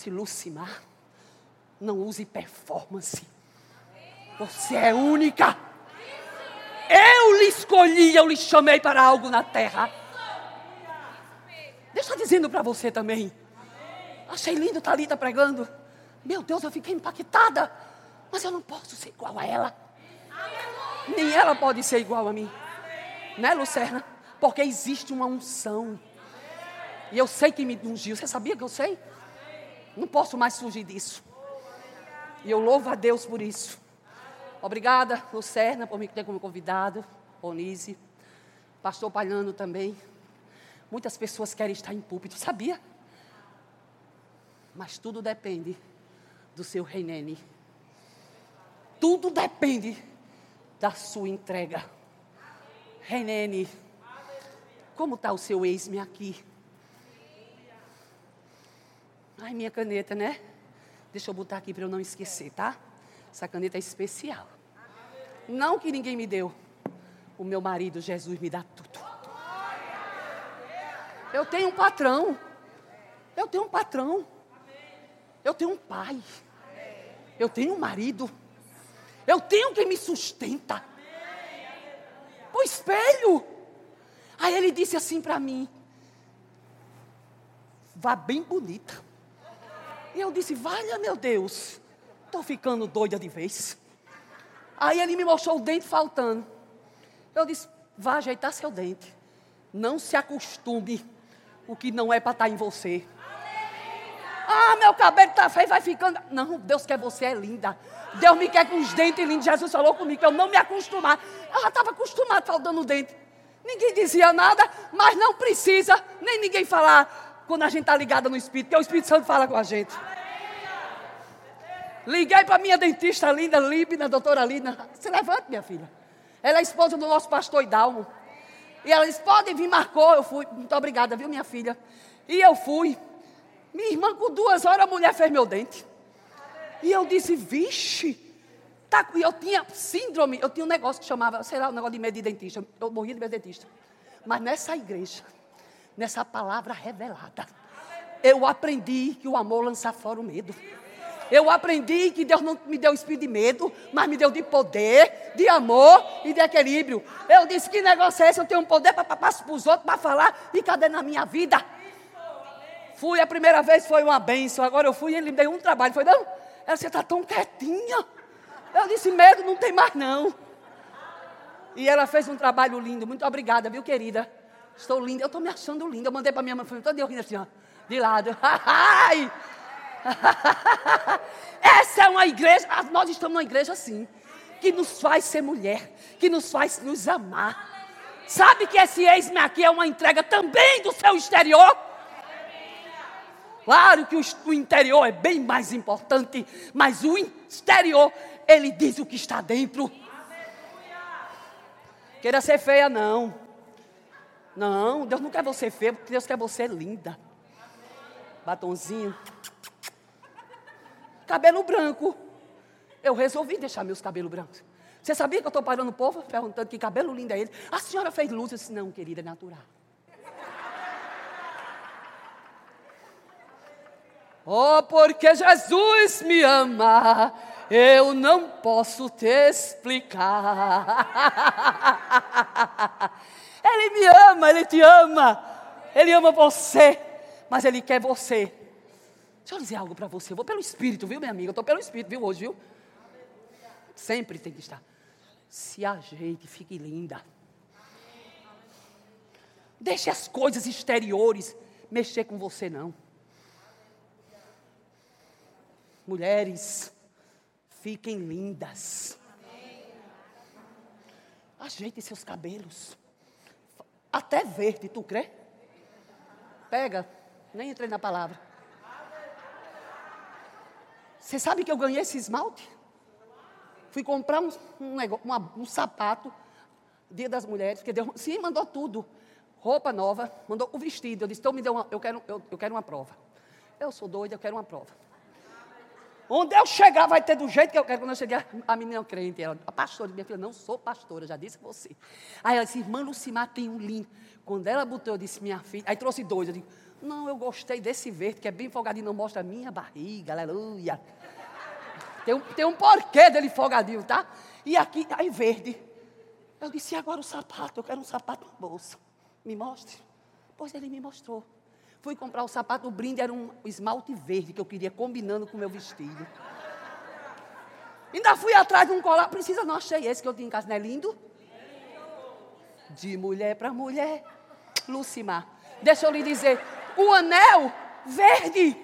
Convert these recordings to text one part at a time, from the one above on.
Se Lucimar, não use performance. Você é única. Eu lhe escolhi, eu lhe chamei para algo na terra. Deixa dizendo para você também. Achei lindo Thalita pregando. Meu Deus, eu fiquei impactada. Mas eu não posso ser igual a ela. Nem ela pode ser igual a mim. Né, Lucerna? Porque existe uma unção. E eu sei que me ungiu. Você sabia que eu sei? Não posso mais fugir disso. E eu louvo a Deus por isso. Obrigada, Lucerna, por me ter como convidado. Onise. Pastor Palhano também. Muitas pessoas querem estar em púlpito, sabia? Mas tudo depende do seu reinene. Tudo depende da sua entrega. Reinene, como está o seu ex-me aqui? Ai, minha caneta, né? Deixa eu botar aqui para eu não esquecer, tá? Essa caneta é especial. Não que ninguém me deu. O meu marido, Jesus, me dá tudo. Eu tenho um patrão. Eu tenho um patrão. Eu tenho um pai. Eu tenho um marido. Eu tenho quem me sustenta. O espelho. Aí ele disse assim para mim: Vá bem bonita. E eu disse: Valha meu Deus, estou ficando doida de vez. Aí ele me mostrou o dente faltando. Eu disse: Vá ajeitar seu dente. Não se acostume o que não é para estar tá em você. Ah, meu cabelo está feio, vai ficando. Não, Deus quer você, é linda. Deus me quer com os dentes lindos. Jesus falou comigo para eu não me acostumar. Ela estava acostumada faltando dente. Ninguém dizia nada, mas não precisa nem ninguém falar quando a gente está ligada no Espírito, porque o Espírito Santo fala com a gente. Liguei para minha dentista linda, Líbina, doutora Lina. Se levante, minha filha. Ela é esposa do nosso pastor Idalmo. E ela disse: pode vir, marcou. Eu fui. Muito obrigada, viu, minha filha? E eu fui. Minha irmã, com duas horas, a mulher fez meu dente. E eu disse: vixe. Tá, e eu tinha síndrome, eu tinha um negócio que chamava, sei lá, um negócio de medo de dentista. Eu morria de medo de dentista. Mas nessa igreja, nessa palavra revelada, eu aprendi que o amor lança fora o medo. Eu aprendi que Deus não me deu espírito de medo, mas me deu de poder, de amor e de equilíbrio. Eu disse: que negócio é esse? Eu tenho um poder para passar para os outros, para falar, e cadê na minha vida? Fui a primeira vez, foi uma benção. Agora eu fui e ele me deu um trabalho. Foi, não? Ela, você está tão quietinha. Eu disse: medo não tem mais, não. E ela fez um trabalho lindo. Muito obrigada, viu, querida? Estou linda. Eu estou me achando linda. Eu mandei para minha mãe, todo dia rindo assim, ó, de lado. Ai! Essa é uma igreja, nós estamos numa igreja assim, que nos faz ser mulher, que nos faz nos amar. Sabe que esse ex-me aqui é uma entrega também do seu exterior? Claro que o interior é bem mais importante, mas o exterior, ele diz o que está dentro. Queira ser feia, não. Não, Deus não quer você porque Deus quer você linda. Batonzinho cabelo branco. Eu resolvi deixar meus cabelos brancos. Você sabia que eu estou parando o povo perguntando que cabelo lindo é ele? A senhora fez luz? Eu disse, não, querida, é natural. Oh, porque Jesus me ama, eu não posso te explicar. Ele me ama, ele te ama, ele ama você, mas ele quer você Deixa eu dizer algo para você. Eu vou pelo Espírito, viu, minha amiga? Eu estou pelo Espírito, viu, hoje, viu? Sempre tem que estar. Se ajeite, fique linda. Deixe as coisas exteriores mexer com você, não. Mulheres, fiquem lindas. Ajeite seus cabelos. Até verde, tu crê? Pega, nem entrei na palavra. Você sabe que eu ganhei esse esmalte? Fui comprar um, um, negócio, uma, um sapato, Dia das Mulheres, porque Deus, sim, mandou tudo. Roupa nova, mandou o vestido. Eu disse, então me deu uma, eu quero, eu, eu quero uma prova. Eu sou doida, eu quero uma prova. Onde eu chegar vai ter do jeito que eu quero. Quando eu chegar, a menina é crente, ela, a pastora, minha filha, não sou pastora, já disse você. Aí ela disse, irmã Lucimar tem um lindo. Quando ela botou, eu disse, minha filha, aí trouxe dois, eu disse, Não, eu gostei desse verde, que é bem folgadinho, não mostra a minha barriga, aleluia. Tem um, tem um porquê dele folgadinho, tá? E aqui, aí verde. Eu disse, e agora o sapato? Eu quero um sapato na bolsa. Me mostre. Pois ele me mostrou. Fui comprar o sapato, o brinde era um esmalte verde que eu queria combinando com o meu vestido. Ainda fui atrás de um colar, precisa, não achei esse que eu tinha em casa, não é lindo? De mulher para mulher, Lucimar. Deixa eu lhe dizer, o anel verde,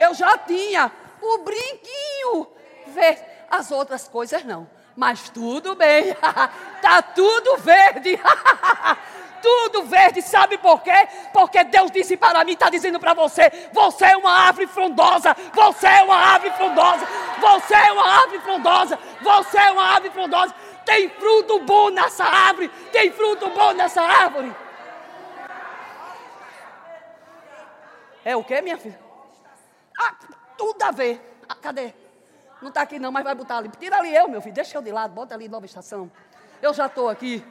eu já tinha. O brinquinho verde, as outras coisas não. Mas tudo bem, tá tudo verde. tudo verde, sabe por quê? Porque Deus disse para mim, está dizendo para você: você é uma árvore frondosa, você é uma árvore frondosa, você é uma árvore frondosa, você é uma árvore frondosa. Tem fruto bom nessa árvore, tem fruto bom nessa árvore. É o que, minha filha? Ah, tudo a ver. Ah, cadê? Não está aqui não, mas vai botar ali. Tira ali eu, meu filho. Deixa eu de lado, bota ali nova estação. Eu já estou aqui.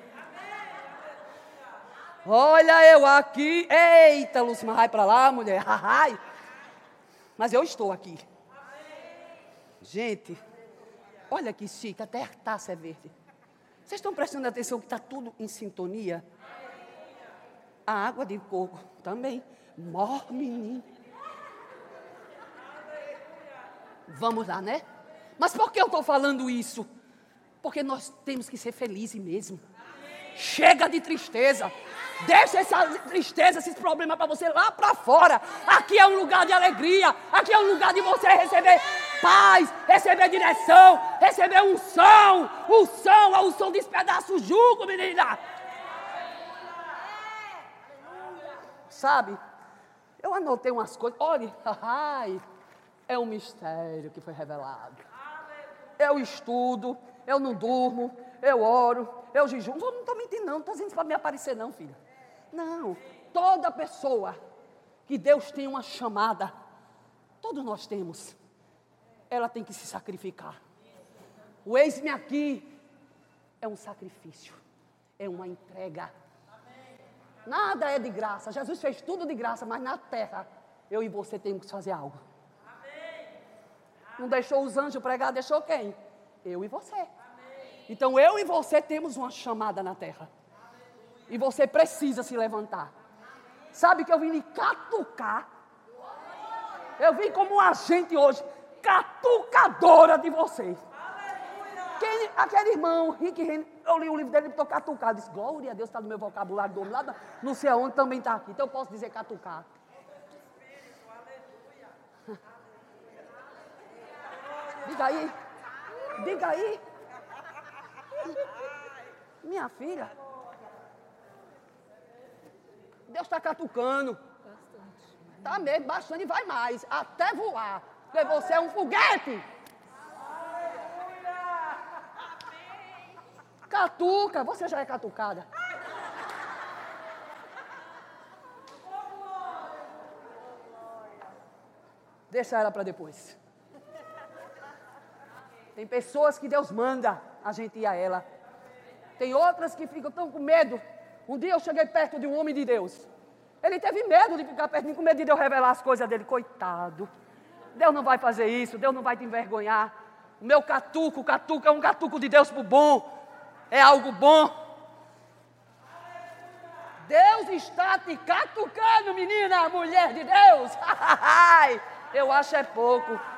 Olha eu aqui. Eita, Lúcia, vai para lá, mulher. Mas eu estou aqui. Gente, olha que chique, até a taça é verde. Vocês estão prestando atenção que está tudo em sintonia? A água de coco também. Mor menino. Vamos lá, né? Mas por que eu estou falando isso? Porque nós temos que ser felizes mesmo. Chega de tristeza. Deixa essa tristeza, esses problemas para você lá para fora. Aqui é um lugar de alegria. Aqui é um lugar de você receber paz, receber direção, receber unção. Unção, a unção despedaça o jugo, menina. Sabe? Eu anotei umas coisas. Olha, ai, é um mistério que foi revelado. Eu estudo, eu não durmo, eu oro, eu jejum. Eu não estou mentindo, não. Estou dizendo para me aparecer, não, filha. Não. Toda pessoa que Deus tem uma chamada, todos nós temos, ela tem que se sacrificar. O eis-me aqui é um sacrifício, é uma entrega. Nada é de graça. Jesus fez tudo de graça, mas na terra, eu e você temos que fazer algo. Não deixou os anjos pregar, deixou quem? Eu e você. Então eu e você temos uma chamada na terra. E você precisa se levantar. Sabe que eu vim lhe catucar. Eu vim como um agente hoje, catucadora de vocês. Quem, aquele irmão, Rick Henry, eu li o livro dele e estou catucar. Disse, glória a Deus, está no meu vocabulário do homem lá, não sei aonde também está aqui. Então eu posso dizer catucar. Diga aí. Diga aí. Minha filha. Deus está catucando. Está mesmo, bastante e vai mais. Até voar. Porque você é um foguete. Catuca, você já é catucada. Deixa ela para depois. Tem pessoas que Deus manda a gente ir a ela. Tem outras que ficam tão com medo. Um dia eu cheguei perto de um homem de Deus. Ele teve medo de ficar perto de mim, com medo de eu revelar as coisas dele. Coitado. Deus não vai fazer isso, Deus não vai te envergonhar. O meu catuco, o catuco é um catuco de Deus para o bom. É algo bom. Deus está te catucando, menina, mulher de Deus. eu acho é pouco.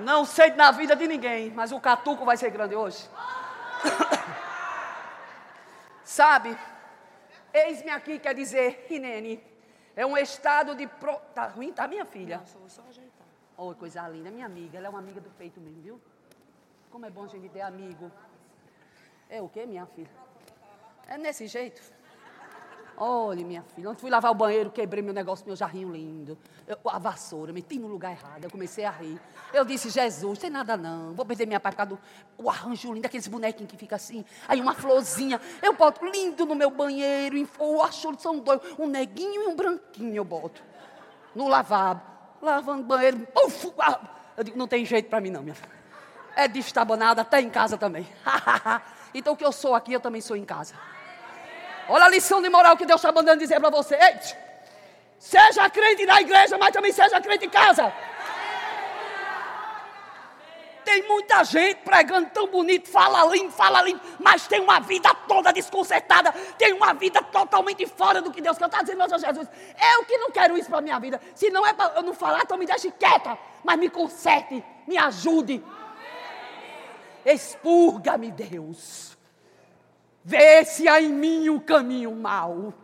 Não sei na vida de ninguém, mas o catuco vai ser grande hoje. Sabe? Eis-me aqui quer dizer, Rinene, é um estado de. Pro... Tá ruim? Tá, minha filha? Não, só, só ajeitar. Oh, coisa linda. Minha amiga, ela é uma amiga do peito mesmo, viu? Como é bom a gente ter amigo. É o que, minha filha? É nesse jeito. Olha, minha filha, ontem fui lavar o banheiro, quebrei meu negócio, meu jarrinho lindo. Eu, a vassoura, meti no lugar errado. Eu comecei a rir. Eu disse, Jesus, tem nada não. Vou perder minha paz do o arranjo lindo, aqueles bonequinhos que fica assim. Aí uma florzinha. Eu boto lindo no meu banheiro. O acho são dois. Um neguinho e um branquinho eu boto. No lavabo. Lavando banheiro. Uf, eu digo, não tem jeito para mim não, minha filha. É destabonada, até em casa também. então o que eu sou aqui, eu também sou em casa. Olha a lição de moral que Deus está mandando dizer para você. Ei, Seja crente na igreja, mas também seja crente em casa. Tem muita gente pregando tão bonito, fala lindo, fala lindo, mas tem uma vida toda desconcertada, tem uma vida totalmente fora do que Deus quer. Está dizendo, Senhor Jesus, eu que não quero isso para a minha vida. Se não é para eu não falar, então me deixe quieta, mas me conserte, me ajude. Expurga-me, Deus. Vê se há em mim o caminho mau.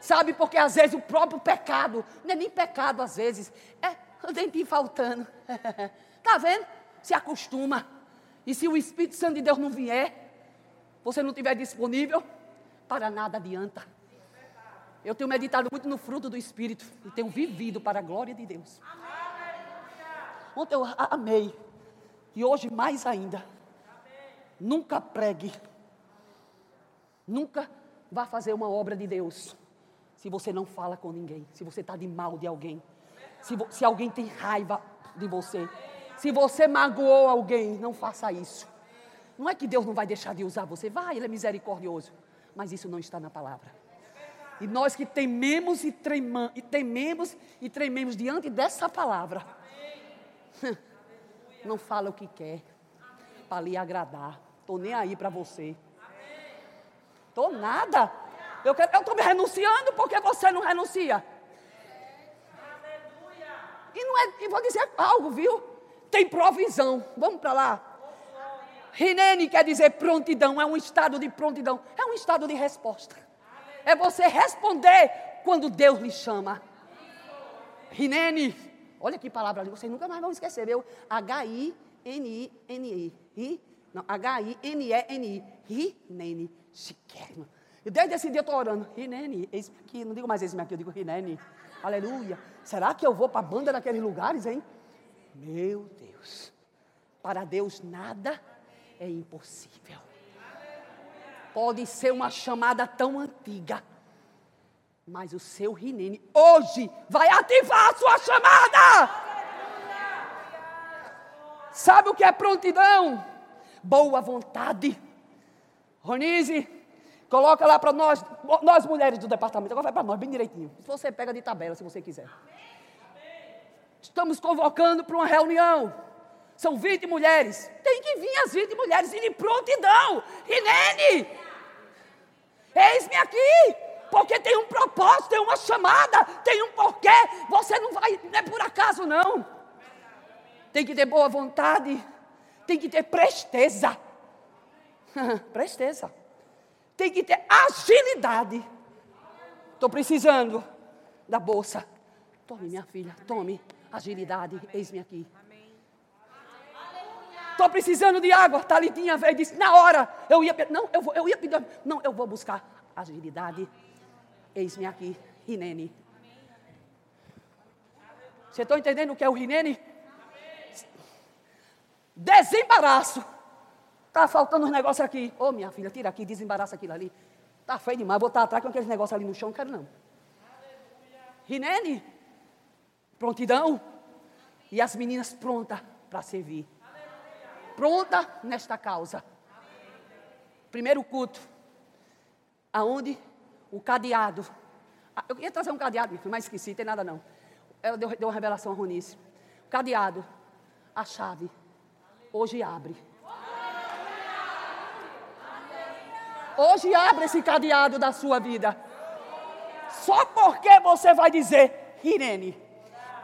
Sabe, porque às vezes o próprio pecado, não é nem pecado às vezes, é o dentinho faltando. Está vendo? se acostuma. E se o Espírito Santo de Deus não vier, você não estiver disponível, para nada adianta. Eu tenho meditado muito no fruto do Espírito e tenho vivido para a glória de Deus. Ontem eu amei, e hoje mais ainda. Nunca pregue, nunca vá fazer uma obra de Deus se você não fala com ninguém, se você está de mal de alguém, se, se alguém tem raiva de você. Se você magoou alguém, não faça isso. Não é que Deus não vai deixar de usar você, vai, Ele é misericordioso. Mas isso não está na palavra. E nós que tememos e, trema, e tememos e trememos diante dessa palavra, não fala o que quer para lhe agradar. Estou nem aí para você. Estou nada. Eu estou me renunciando porque você não renuncia. E, não é, e vou dizer algo, viu? tem provisão. Vamos para lá. Rinene quer dizer prontidão, é um estado de prontidão, é um estado de resposta. É você responder quando Deus lhe chama. Rinene, olha que palavra ali, vocês nunca mais vão esquecer, viu? H-I-N-I-N-I. Não, H-I-N-E-N-I. Rinene, chiquérrimo. E desde esse dia eu estou orando. Rinene, eis aqui, não digo mais eis aqui, eu digo Rinene. Aleluia. Será que eu vou para a banda naqueles lugares, hein? Meu Deus, para Deus nada é impossível. Pode ser uma chamada tão antiga, mas o seu Rinene hoje vai ativar a sua chamada. Sabe o que é prontidão? Boa vontade. Ronise, coloca lá para nós, nós mulheres do departamento, agora vai para nós, bem direitinho. Se você pega de tabela, se você quiser. Estamos convocando para uma reunião. São 20 mulheres. Tem que vir as 20 mulheres e de prontidão. Rinene, eis-me aqui. Porque tem um propósito, tem uma chamada, tem um porquê. Você não vai, não é por acaso, não. Tem que ter boa vontade. Tem que ter presteza. presteza. Tem que ter agilidade. Estou precisando da bolsa. Tome, minha filha, tome agilidade, eis-me aqui. Estou precisando de água. Talitinha veio e disse, na hora, eu ia, não, eu, vou, eu ia pedir, não, eu vou buscar agilidade, eis-me aqui, Rinene. Você está entendendo o que é o Rinene? Desembaraço. Está faltando uns negócios aqui. Ô, oh, minha filha, tira aqui, desembaraça aquilo ali. Está feio demais, vou estar atrás com aqueles negócios ali no chão, não quero não. Rinene, prontidão. E as meninas prontas para servir. Pronta nesta causa. Primeiro culto. Aonde o cadeado. Ah, eu ia trazer um cadeado, mas esqueci, tem nada não. Ela deu, deu uma revelação a Ronice. O cadeado, a chave, hoje abre. Hoje abre esse cadeado da sua vida. Só porque você vai dizer, Irene,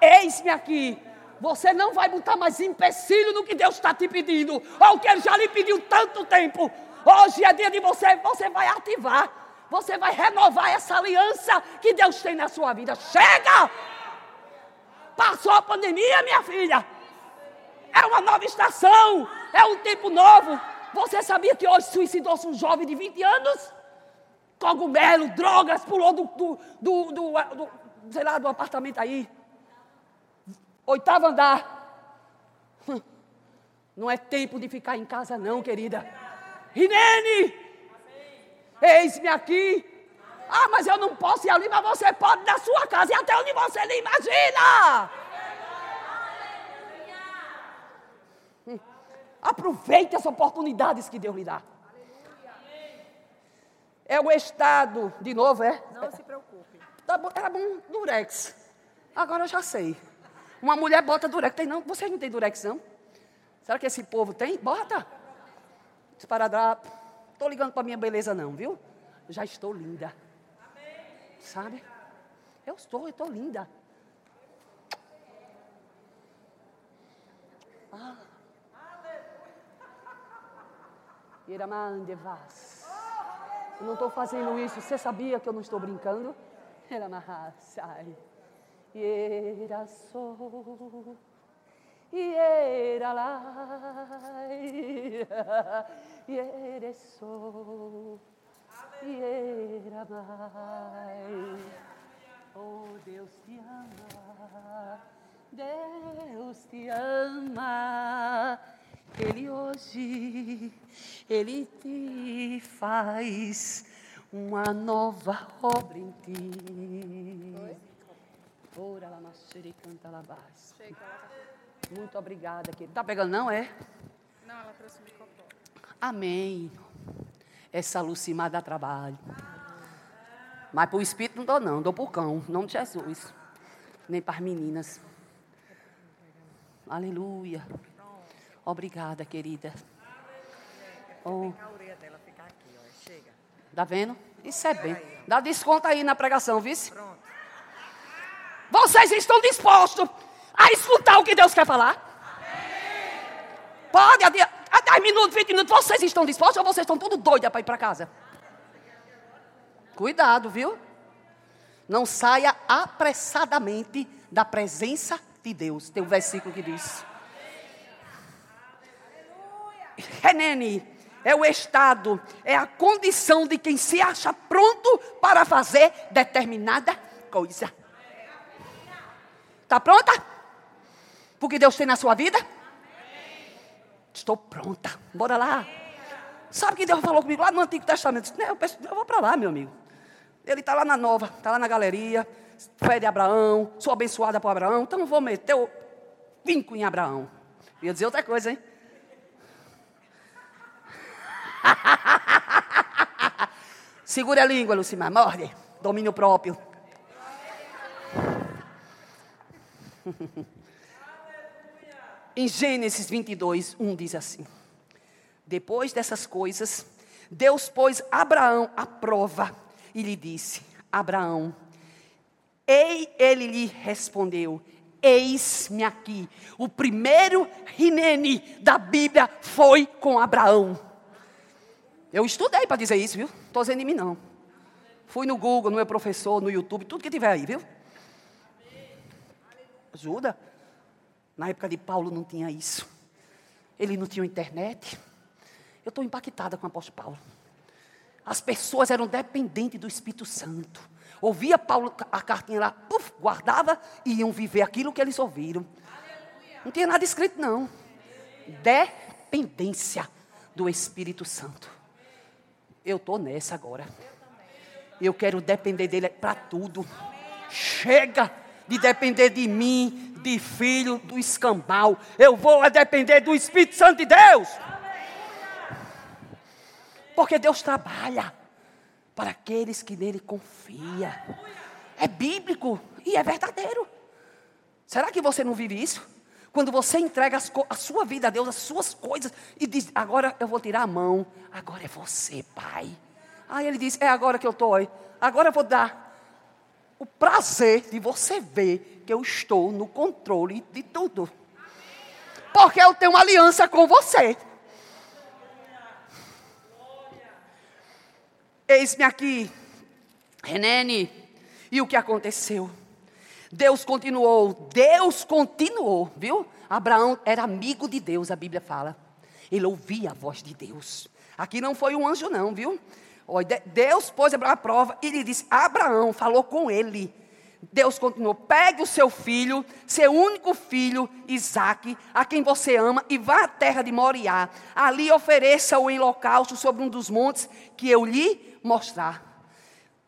Eis-me aqui. Você não vai botar mais empecilho no que Deus está te pedindo, ou que Ele já lhe pediu tanto tempo. Hoje é dia de você, você vai ativar, você vai renovar essa aliança que Deus tem na sua vida. Chega! Passou a pandemia, minha filha. É uma nova estação, é um tempo novo. Você sabia que hoje suicidou-se um jovem de 20 anos? Cogumelo, drogas, pulou do, do, do, do, do sei lá, do apartamento aí. Oitavo andar. Não é tempo de ficar em casa, não, querida. Rinene! Eis-me aqui. Ah, mas eu não posso ir ali, mas você pode na sua casa e até onde você nem imagina. Aproveite as oportunidades que Deus lhe dá. É o estado, de novo, é? Não se preocupe. Tá bom, era bom durex. Agora eu já sei. Uma mulher bota durex. Tem não? Vocês não têm durex, não? Será que esse povo tem? Bota. Esparadrapo. Estou ligando para minha beleza, não, viu? Já estou linda. Sabe? Eu estou, eu estou linda. Ah. Iramandevas. Eu não estou fazendo isso. Você sabia que eu não estou brincando? Iramahasai. Iraçou. Ieralai. Iereçou. Ieramai. Oh, Deus te ama. Deus te ama. Ele hoje, Ele te faz uma nova obra em ti. Ora lá, canta lá Muito obrigada, querido. Tá pegando, não é? Não, ela trouxe o microfone. Amém. Essa Lucimar dá trabalho. Mas para o espírito não dou, não. Dou para o cão. Em nome de Jesus. Nem para as meninas. Aleluia. Obrigada, querida. Oh. Tá vendo? Isso é bem. Dá desconto aí na pregação, vice? Vocês estão dispostos a escutar o que Deus quer falar? Pode, a 10 minutos, 20 minutos, vocês estão dispostos ou vocês estão tudo doidos para ir para casa? Cuidado, viu? Não saia apressadamente da presença de Deus. Tem um versículo que diz. Renene é o estado, é a condição de quem se acha pronto para fazer determinada coisa. Está pronta? Porque Deus tem na sua vida? Estou pronta. Bora lá. Sabe que Deus falou comigo lá no Antigo Testamento? Eu, penso, eu vou para lá, meu amigo. Ele está lá na nova, está lá na galeria. Fé de Abraão, sou abençoada por Abraão, então não vou meter o vinco em Abraão. Ia dizer outra coisa, hein? Segura a língua, Lucimar, morde. Domínio próprio. em Gênesis 22, 1 diz assim: Depois dessas coisas, Deus pôs Abraão à prova e lhe disse: Abraão, ei, ele lhe respondeu: Eis-me aqui. O primeiro rinene da Bíblia foi com Abraão. Eu estudei para dizer isso, viu? Estou dizendo em mim, não. Fui no Google, no meu professor, no YouTube, tudo que tiver aí, viu? Ajuda. Na época de Paulo não tinha isso. Ele não tinha internet. Eu estou impactada com o apóstolo Paulo. As pessoas eram dependentes do Espírito Santo. Ouvia Paulo a cartinha lá, puf, guardava e iam viver aquilo que eles ouviram. Não tinha nada escrito, não. Dependência do Espírito Santo. Eu estou nessa agora. Eu quero depender dele para tudo. Chega de depender de mim, de filho, do escambau. Eu vou depender do Espírito Santo de Deus. Porque Deus trabalha para aqueles que nele confiam. É bíblico e é verdadeiro. Será que você não vive isso? Quando você entrega a sua vida a Deus, as suas coisas, e diz: Agora eu vou tirar a mão, agora é você, Pai. Aí ele diz: É agora que eu estou. Agora eu vou dar o prazer de você ver que eu estou no controle de tudo. Porque eu tenho uma aliança com você. Eis-me aqui, Renene. E o que aconteceu? Deus continuou, Deus continuou, viu? Abraão era amigo de Deus, a Bíblia fala. Ele ouvia a voz de Deus. Aqui não foi um anjo, não, viu? Deus pôs Abraão à prova e lhe disse: Abraão falou com ele. Deus continuou: pegue o seu filho, seu único filho, Isaque, a quem você ama, e vá à terra de Moriá. Ali ofereça-o em holocausto sobre um dos montes que eu lhe mostrar.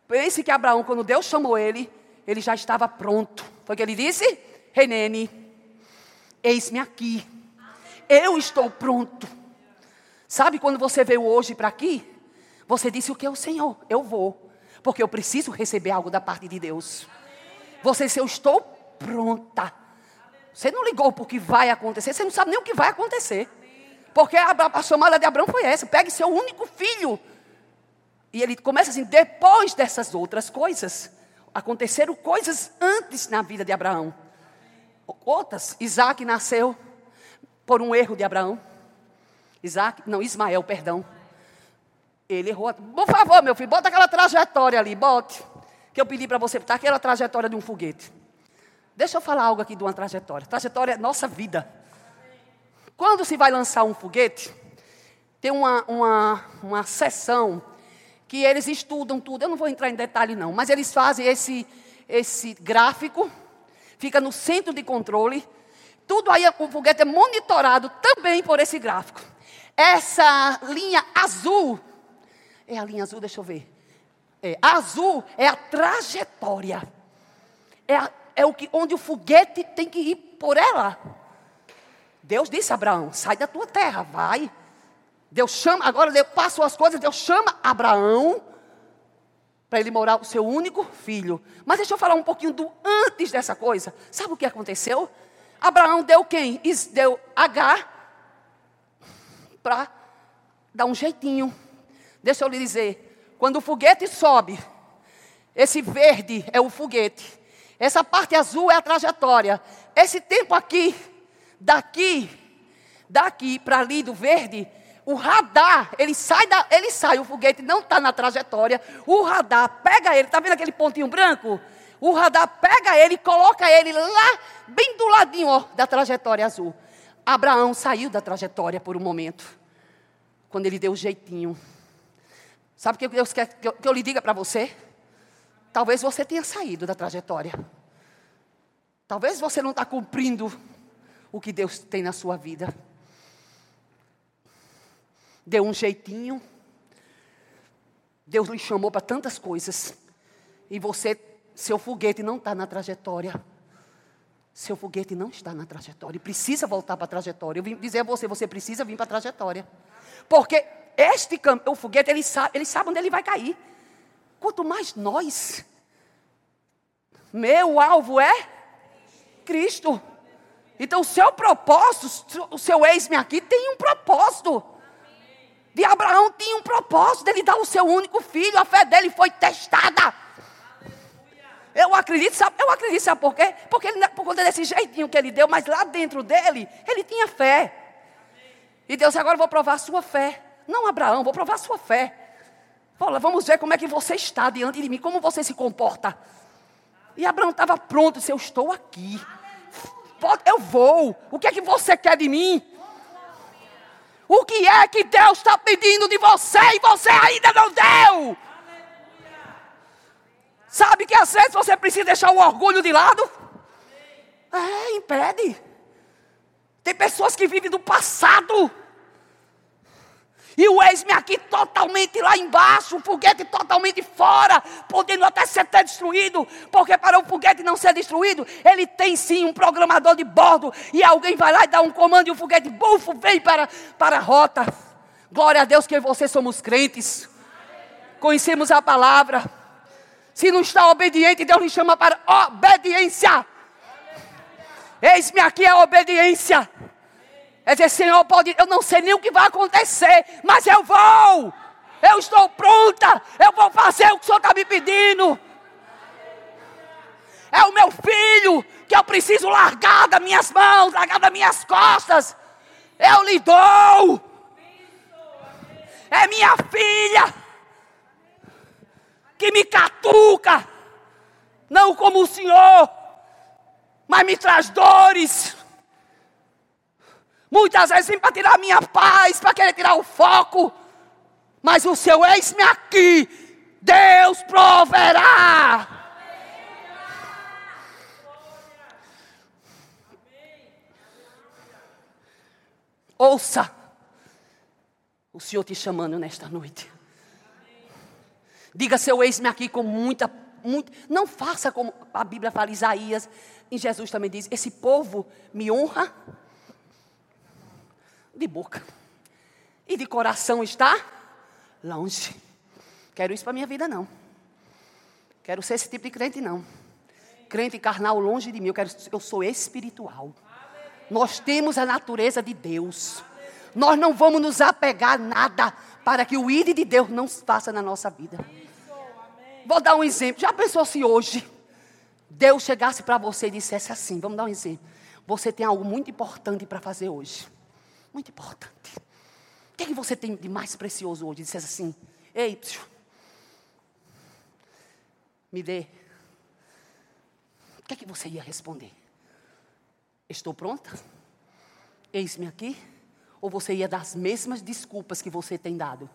Pense que Abraão, quando Deus chamou ele, ele já estava pronto. Foi o que ele disse? Renene, eis-me aqui. Eu estou pronto. Sabe quando você veio hoje para aqui? Você disse o que é o Senhor? Eu vou. porque eu preciso receber algo da parte de Deus. Você disse, eu estou pronta. Você não ligou para o que vai acontecer, você não sabe nem o que vai acontecer. Porque a, a chamada de Abraão foi essa: pegue seu único filho. E ele começa assim: depois dessas outras coisas, aconteceram coisas antes na vida de Abraão. Outras, Isaac nasceu por um erro de Abraão. Isaac, não, Ismael, perdão. Ele errou. Por favor, meu filho, bota aquela trajetória ali, bote. Que eu pedi para você botar aquela trajetória de um foguete. Deixa eu falar algo aqui de uma trajetória. Trajetória é nossa vida. Quando se vai lançar um foguete, tem uma, uma, uma sessão que eles estudam tudo. Eu não vou entrar em detalhe, não, mas eles fazem esse, esse gráfico, fica no centro de controle. Tudo aí, o foguete é monitorado também por esse gráfico. Essa linha azul, é a linha azul, deixa eu ver. É, azul é a trajetória. É, a, é o que, onde o foguete tem que ir por ela. Deus disse a Abraão: sai da tua terra, vai. Deus chama, agora Deus passou as coisas, Deus chama Abraão para ele morar o seu único filho. Mas deixa eu falar um pouquinho do antes dessa coisa. Sabe o que aconteceu? Abraão deu quem? Deu H para dar um jeitinho. Deixa eu lhe dizer, quando o foguete sobe, esse verde é o foguete, essa parte azul é a trajetória. Esse tempo aqui Daqui, daqui para ali do verde, o radar, ele sai, da, ele sai, o foguete não está na trajetória, o radar pega ele, está vendo aquele pontinho branco? O radar pega ele e coloca ele lá, bem do ladinho ó, da trajetória azul. Abraão saiu da trajetória por um momento, quando ele deu o jeitinho. Sabe o que Deus quer que eu, que eu lhe diga para você? Talvez você tenha saído da trajetória. Talvez você não está cumprindo o que Deus tem na sua vida. Deu um jeitinho. Deus lhe chamou para tantas coisas. E você, seu foguete não está na trajetória. Seu foguete não está na trajetória. Precisa voltar para a trajetória. Eu vim dizer a você, você precisa vir para a trajetória. Porque este o foguete, ele sabe, ele sabe onde ele vai cair. Quanto mais nós. Meu alvo é Cristo. Então, o seu propósito, o seu ex-me aqui tem um propósito. De Abraão tinha um propósito, ele dar o seu único filho, a fé dele foi testada. Eu acredito, sabe, eu acredito, sabe por quê? Porque ele, por conta desse jeitinho que ele deu, mas lá dentro dele, ele tinha fé. E Deus, agora eu vou provar a sua fé. Não Abraão, vou provar a sua fé. Fala, vamos ver como é que você está diante de mim, como você se comporta. E Abraão estava pronto, disse, eu estou aqui. Eu vou. O que é que você quer de mim? O que é que Deus está pedindo de você e você ainda não deu? Sabe que às vezes você precisa deixar o orgulho de lado? É, impede. Tem pessoas que vivem do passado. E o ex-me aqui totalmente lá embaixo, o foguete totalmente fora, podendo até ser destruído, porque para o foguete não ser destruído, ele tem sim um programador de bordo, e alguém vai lá e dá um comando e o foguete, bufo, vem para, para a rota. Glória a Deus que você somos crentes, conhecemos a palavra. Se não está obediente, Deus lhe chama para obediência. Eis-me aqui a obediência. É dizer, Senhor, pode, eu não sei nem o que vai acontecer, mas eu vou. Eu estou pronta. Eu vou fazer o que o Senhor está me pedindo. É o meu filho que eu preciso largar das minhas mãos, largar das minhas costas. Eu lhe dou. É minha filha que me catuca, não como o Senhor, mas me traz dores. Muitas vezes vem para tirar a minha paz, para querer tirar o foco. Mas o seu eis-me aqui. Deus proverá. Ouça o Senhor te chamando nesta noite. Diga seu eis-me aqui com muita, muito. Não faça como a Bíblia fala, Isaías, e Jesus também diz: esse povo me honra de boca. E de coração está longe. Quero isso para minha vida não. Quero ser esse tipo de crente, não. Crente carnal longe de mim, eu, quero, eu sou espiritual. Nós temos a natureza de Deus. Nós não vamos nos apegar a nada para que o ídolo de Deus não se faça na nossa vida. Vou dar um exemplo. Já pensou se hoje Deus chegasse para você e dissesse assim: vamos dar um exemplo. Você tem algo muito importante para fazer hoje. Muito importante. O que, é que você tem de mais precioso hoje? Dissesse assim: ei, psiu, me dê. O que é que você ia responder? Estou pronta? Eis-me aqui? Ou você ia dar as mesmas desculpas que você tem dado?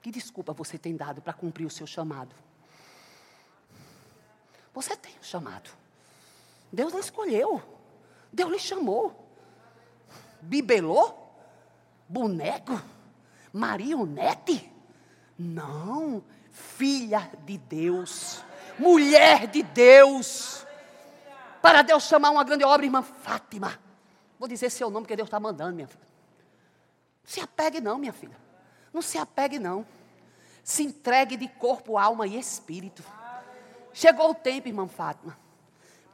Que desculpa você tem dado para cumprir o seu chamado? Você tem o um chamado. Deus lhe escolheu. Deus lhe chamou. Bibelô? Boneco? Marionete? Não filha de Deus, mulher de Deus. Para Deus chamar uma grande obra, irmã Fátima. Vou dizer seu nome, porque Deus está mandando, minha filha. Não se apegue, não, minha filha. Não se apegue, não. Se entregue de corpo, alma e espírito. Chegou o tempo, irmã Fátima.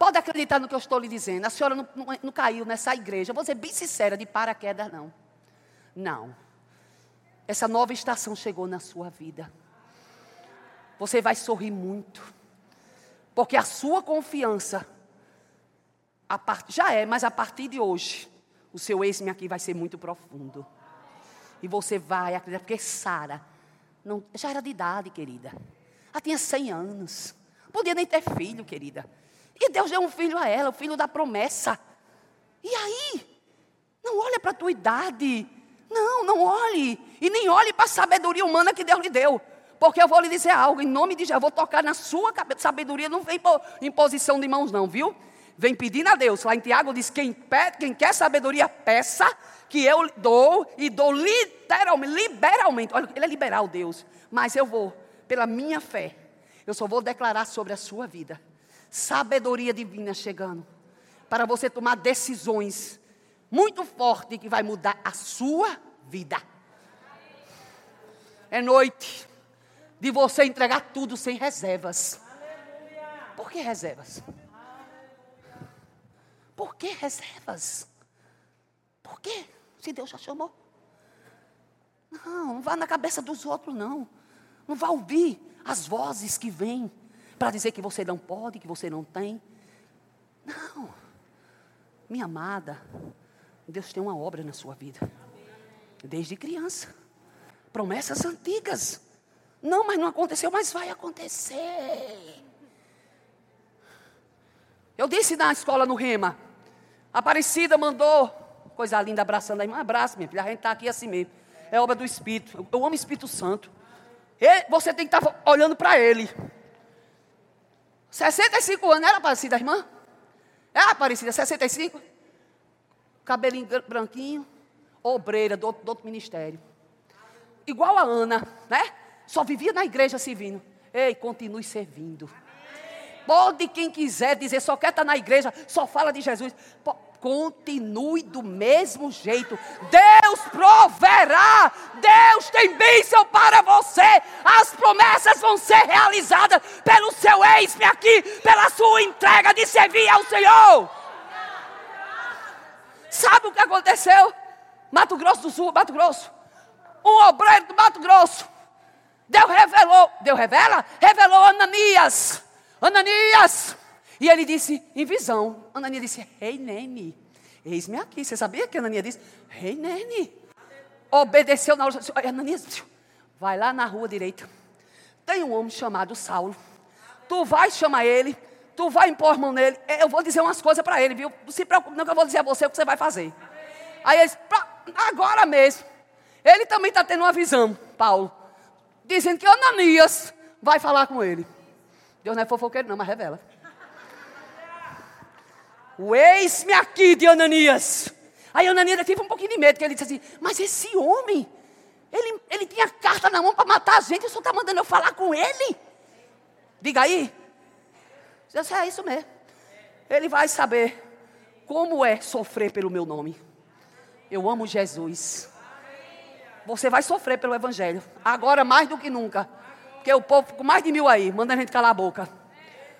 Pode acreditar no que eu estou lhe dizendo. A senhora não, não, não caiu nessa igreja. Vou ser bem sincera, de paraquedas, não. Não. Essa nova estação chegou na sua vida você vai sorrir muito. Porque a sua confiança part... já é, mas a partir de hoje, o seu ex-me aqui vai ser muito profundo. E você vai acreditar, porque Sara já era de idade, querida. Ela tinha 100 anos. Podia nem ter filho, querida. E Deus deu um filho a ela, o filho da promessa. E aí? Não olha para a tua idade. Não, não olhe. E nem olhe para a sabedoria humana que Deus lhe deu. Porque eu vou lhe dizer algo, em nome de Jesus, eu vou tocar na sua sabedoria, não vem em posição de mãos, não, viu? Vem pedindo a Deus. Lá em Tiago diz: quem, pede, quem quer sabedoria, peça, que eu dou e dou literalmente, liberalmente. Olha, ele é liberal, Deus. Mas eu vou, pela minha fé, eu só vou declarar sobre a sua vida. Sabedoria divina chegando. Para você tomar decisões muito fortes que vai mudar a sua vida. É noite de você entregar tudo sem reservas. Por que reservas? Por que reservas? Por quê? Se Deus já chamou. Não, não vá na cabeça dos outros, não. Não vá ouvir as vozes que vêm para dizer que você não pode, que você não tem. Não. Minha amada, Deus tem uma obra na sua vida. Desde criança. Promessas antigas. Não, mas não aconteceu, mas vai acontecer. Eu disse na escola no Rema, Aparecida mandou, coisa linda, abraçando a irmã, abraço, minha filha, a gente está aqui assim mesmo. É obra do Espírito, eu, amo o Espírito Santo. Você tem que estar tá olhando para ele. 65 anos, era Aparecida, a irmã? É Aparecida, 65? Cabelinho branquinho, obreira do, do outro ministério. Igual a Ana, né? Só vivia na igreja servindo. Ei, continue servindo. Pode quem quiser dizer, só quer estar na igreja, só fala de Jesus. Continue do mesmo jeito. Deus proverá. Deus tem bênção para você. As promessas vão ser realizadas pelo seu ex-me aqui, pela sua entrega de servir ao Senhor. Sabe o que aconteceu? Mato Grosso do Sul, Mato Grosso. Um obreiro do Mato Grosso Deus revelou, Deus revela? Revelou Ananias. Ananias. E ele disse, em visão, Ananias disse, rei hey, Nene, eis-me aqui. Você sabia que Ananias disse, rei hey, Nene. Obedeceu na hora, Ananias, vai lá na rua direita. Tem um homem chamado Saulo. Tu vai chamar ele, tu vai impor mão nele. Eu vou dizer umas coisas para ele, viu? Não se preocupe, não que eu vou dizer a você o que você vai fazer. Aí ele disse, agora mesmo. Ele também está tendo uma visão, Paulo dizendo que Ananias vai falar com ele. Deus não é fofoqueiro, não, mas revela. O eis-me aqui de Ananias. Aí Ananias teve um pouquinho de medo, porque ele disse assim: Mas esse homem, ele, ele tinha carta na mão para matar a gente, o senhor está mandando eu falar com ele? Diga aí. Disse, é isso mesmo. Ele vai saber como é sofrer pelo meu nome. Eu amo Jesus. Você vai sofrer pelo Evangelho. Agora mais do que nunca. Porque o povo com mais de mil aí, manda a gente calar a boca.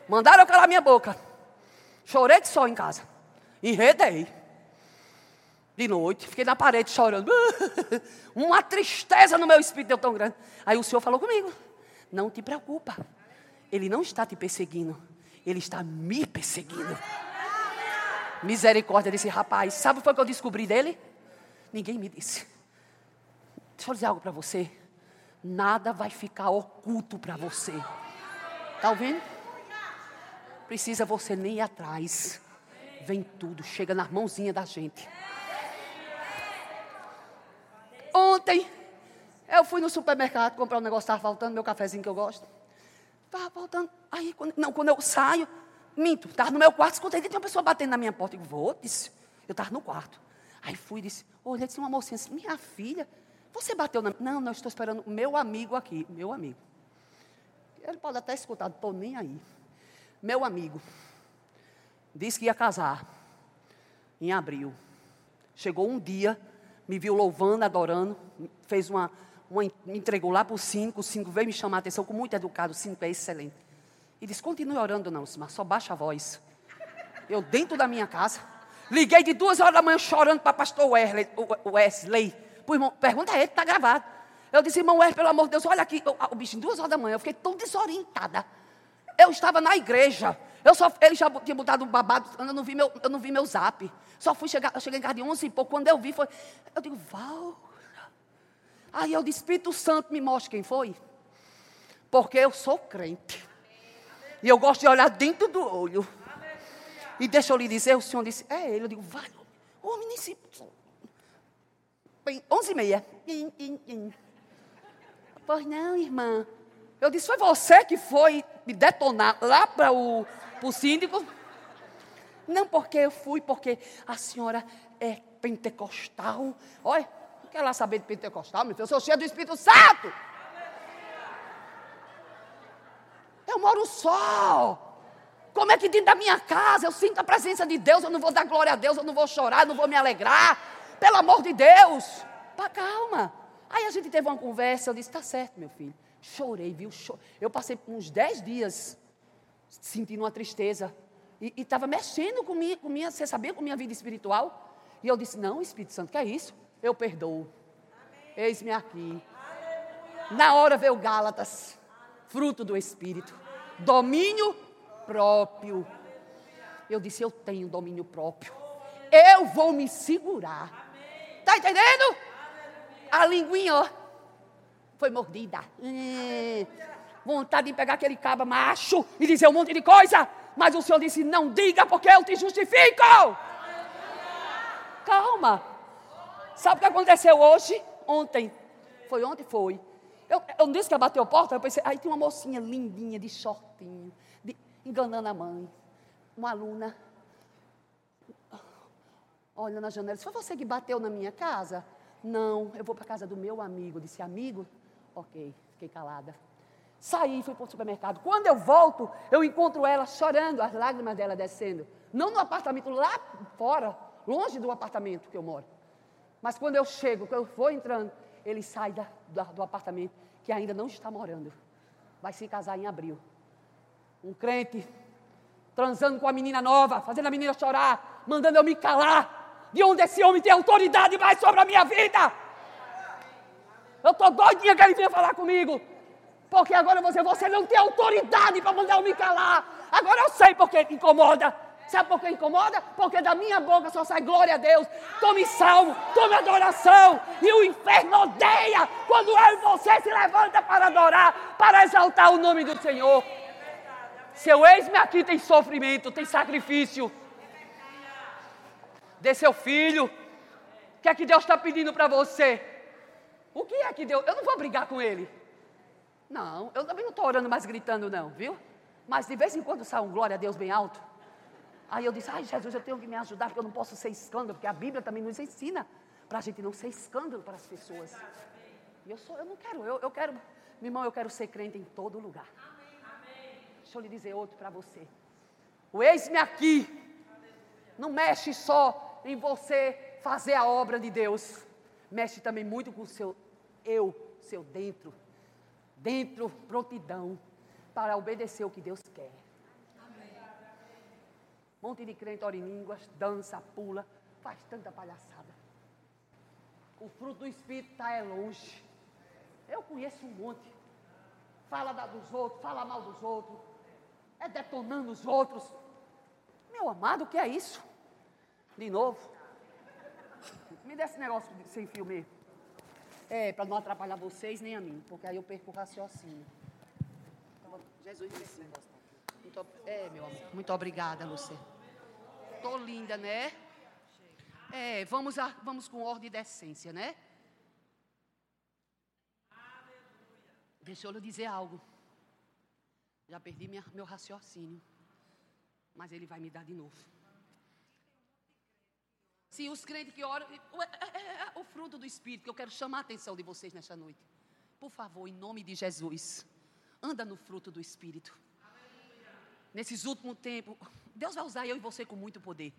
Mandaram eu calar minha boca. Chorei de sol em casa. Enredei. De noite, fiquei na parede chorando. Uma tristeza no meu espírito deu tão grande. Aí o Senhor falou comigo: Não te preocupa. Ele não está te perseguindo. Ele está me perseguindo. Misericórdia desse rapaz. Sabe o que eu descobri dele? Ninguém me disse. Deixa eu dizer algo para você. Nada vai ficar oculto para você. Está ouvindo? Precisa você nem ir atrás. Vem tudo, chega nas mãozinhas da gente. Ontem, eu fui no supermercado comprar um negócio, estava faltando, meu cafezinho que eu gosto. Estava faltando. Aí, quando, não, quando eu saio, minto, estava no meu quarto, escutei que tinha uma pessoa batendo na minha porta. Eu vou, disse. Eu estava no quarto. Aí fui e disse, olha, disse uma mocinha assim, minha filha, você bateu na. Não, não, estou esperando o meu amigo aqui, meu amigo. Ele pode até escutar, não estou nem aí. Meu amigo disse que ia casar em abril. Chegou um dia, me viu louvando, adorando, fez uma, uma me entregou lá para o cinco, o cinco veio me chamar a atenção com muito educado, o cinco é excelente. E disse, continue orando não, mas só baixa a voz. Eu dentro da minha casa, liguei de duas horas da manhã chorando para pastor Wesley, Wesley. Pô, irmão, pergunta a ele, está gravado. Eu disse, irmão Wesley, pelo amor de Deus, olha aqui, o, o bicho, em duas horas da manhã, eu fiquei tão desorientada. Eu estava na igreja. Eu só, ele já tinha botado um babado, eu não vi meu, eu não vi meu zap. Só fui chegar, eu cheguei em casa de 11 e pouco. Quando eu vi, foi. Eu digo, Val. Aí eu disse, Espírito Santo, me mostre quem foi. Porque eu sou crente. E eu gosto de olhar dentro do olho. E deixa eu lhe dizer, o senhor disse, é ele. Eu digo, vai, homem, nem se. Bem, 11 e meia. Pois não, irmã. Eu disse, foi você que foi me detonar lá para o síndico? Não porque eu fui, porque a senhora é pentecostal. Olha, não quer lá saber de pentecostal, meu filho. Eu sou cheio do Espírito Santo. Eu moro só. Como é que dentro da minha casa eu sinto a presença de Deus? Eu não vou dar glória a Deus, eu não vou chorar, eu não vou me alegrar. Pelo amor de Deus. Pá, calma. Aí a gente teve uma conversa, eu disse, está certo, meu filho. Chorei, viu? Eu passei uns dez dias sentindo uma tristeza. E estava mexendo com minha, com minha, você sabia, com minha vida espiritual. E eu disse, não, Espírito Santo, que é isso? Eu perdoo. Eis-me aqui. Na hora veio Gálatas, fruto do Espírito. Domínio próprio. Eu disse, eu tenho domínio próprio. Eu vou me segurar. Está entendendo? A linguinha, ó foi mordida. Hum, vontade de pegar aquele caba macho e dizer um monte de coisa. Mas o Senhor disse: Não diga, porque eu te justifico. Calma. Sabe o que aconteceu hoje? Ontem. Foi ontem? Foi. Eu, eu não disse que ela bateu a porta, eu pensei, aí tem uma mocinha lindinha, de shortinho, de, enganando a mãe. Uma aluna. Olha na janela, foi você que bateu na minha casa? Não, eu vou para a casa do meu amigo. Eu disse, amigo, Ok, fiquei calada. Saí, fui para o supermercado. Quando eu volto, eu encontro ela chorando, as lágrimas dela descendo. Não no apartamento, lá fora, longe do apartamento que eu moro. Mas quando eu chego, quando eu vou entrando, ele sai da, da, do apartamento, que ainda não está morando. Vai se casar em abril. Um crente, transando com a menina nova, fazendo a menina chorar, mandando eu me calar. De onde esse homem tem autoridade mais sobre a minha vida? Eu estou doidinha que ele vinha falar comigo. Porque agora você, você não tem autoridade para mandar eu me calar. Agora eu sei porque incomoda. Sabe por que incomoda? Porque da minha boca só sai glória a Deus. Tome salmo, tome adoração. E o inferno odeia quando eu e você se levanta para adorar, para exaltar o nome do Senhor. Seu ex-me aqui tem sofrimento, tem sacrifício. Dê seu filho. O que é que Deus está pedindo para você? O que é que Deus. Eu não vou brigar com ele. Não, eu também não estou orando mais gritando, não, viu? Mas de vez em quando sai um glória a Deus bem alto. Aí eu disse, ai Jesus, eu tenho que me ajudar, porque eu não posso ser escândalo, porque a Bíblia também nos ensina para a gente não ser escândalo para as pessoas. E eu sou, eu não quero, eu, eu quero, meu irmão, eu quero ser crente em todo lugar. Deixa eu lhe dizer outro para você. O eis-me aqui. Não mexe só em você fazer a obra de Deus mexe também muito com o seu eu, seu dentro. dentro, prontidão para obedecer o que Deus quer. Monte de crente ora em línguas, dança, pula, faz tanta palhaçada. O fruto do Espírito está é longe. Eu conheço um monte. Fala da dos outros, fala mal dos outros, é detonando os outros. Meu amado, o que é isso? De novo. Me dê esse negócio sem filme. É, para não atrapalhar vocês nem a mim, porque aí eu perco o raciocínio. Jesus disse. Muito, é, meu amor. Muito obrigada, Lúcia. Tô linda, né? É, vamos, a, vamos com ordem e decência, né? Deixa eu lhe dizer algo. Já perdi minha, meu raciocínio. Mas ele vai me dar de novo. Se os crentes que oram. É, é, é, o fruto do Espírito, que eu quero chamar a atenção de vocês nesta noite. Por favor, em nome de Jesus, anda no fruto do Espírito. Nesses últimos tempos, Deus vai usar eu e você com muito poder.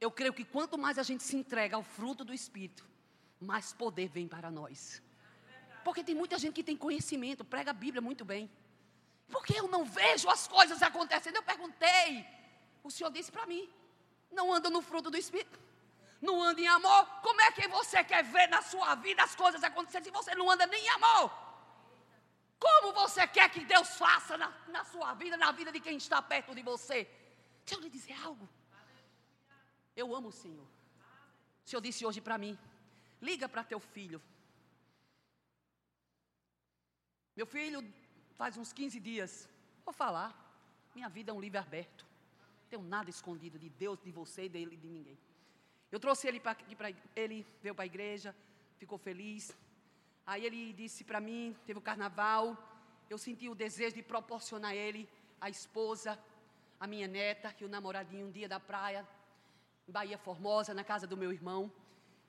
Eu creio que quanto mais a gente se entrega ao fruto do Espírito, mais poder vem para nós. Porque tem muita gente que tem conhecimento, prega a Bíblia muito bem. Porque eu não vejo as coisas acontecendo. Eu perguntei. O Senhor disse para mim: não anda no fruto do Espírito. Não anda em amor. Como é que você quer ver na sua vida as coisas acontecendo se você não anda nem em amor? Como você quer que Deus faça na, na sua vida, na vida de quem está perto de você? Deixa eu lhe dizer algo. Eu amo o Senhor. O Senhor disse hoje para mim: liga para teu filho. Meu filho, faz uns 15 dias, vou falar. Minha vida é um livro aberto. Tenho nada escondido de Deus, de você, dele, de ninguém. Eu trouxe ele para ele veio para a igreja, ficou feliz. Aí ele disse para mim, teve o carnaval, eu senti o desejo de proporcionar a ele a esposa, a minha neta e o namoradinho um dia da praia, em Bahia Formosa, na casa do meu irmão.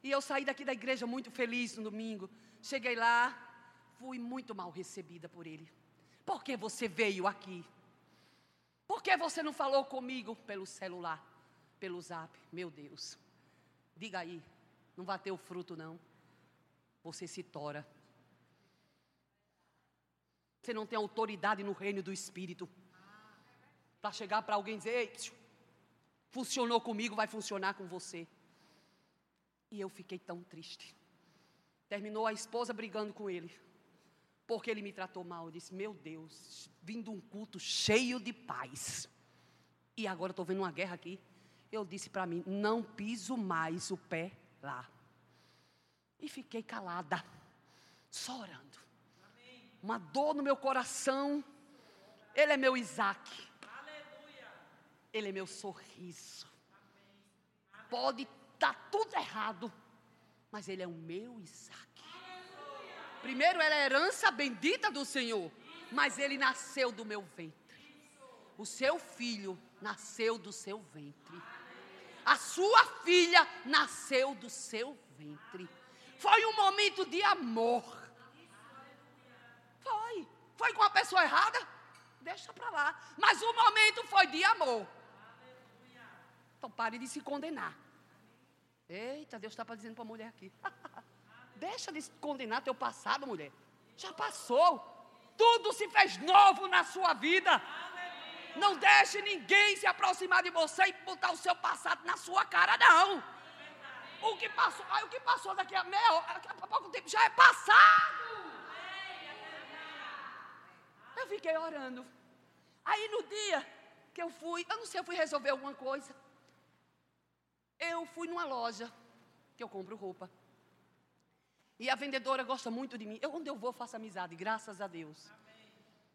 E eu saí daqui da igreja muito feliz no domingo. Cheguei lá, fui muito mal recebida por ele. Por que você veio aqui? Por que você não falou comigo pelo celular, pelo zap? Meu Deus. Diga aí, não vai ter o fruto não você se tora. Você não tem autoridade no reino do Espírito. Para chegar para alguém e dizer, Ei, funcionou comigo, vai funcionar com você. E eu fiquei tão triste. Terminou a esposa brigando com ele. Porque ele me tratou mal. Eu disse, meu Deus, vindo um culto cheio de paz. E agora estou vendo uma guerra aqui. Eu disse para mim, não piso mais o pé lá. E fiquei calada, só orando. Uma dor no meu coração. Ele é meu Isaac. Ele é meu sorriso. Pode estar tá tudo errado, mas ele é o meu Isaac. Primeiro, ela é herança bendita do Senhor, mas ele nasceu do meu ventre. O seu filho nasceu do seu ventre. A sua filha nasceu do seu ventre. Foi um momento de amor. Foi. Foi com a pessoa errada? Deixa para lá. Mas o momento foi de amor. Então pare de se condenar. Eita, Deus está dizendo para a mulher aqui. Deixa de condenar teu passado, mulher. Já passou. Tudo se fez novo na sua vida. Não deixe ninguém se aproximar de você e botar o seu passado na sua cara, não. O que passou, aí o que passou daqui a meia hora, daqui a pouco tempo já é passado. Eu fiquei orando. Aí no dia que eu fui, eu não sei, eu fui resolver alguma coisa. Eu fui numa loja que eu compro roupa. E a vendedora gosta muito de mim. Eu, onde eu vou, faço amizade, graças a Deus.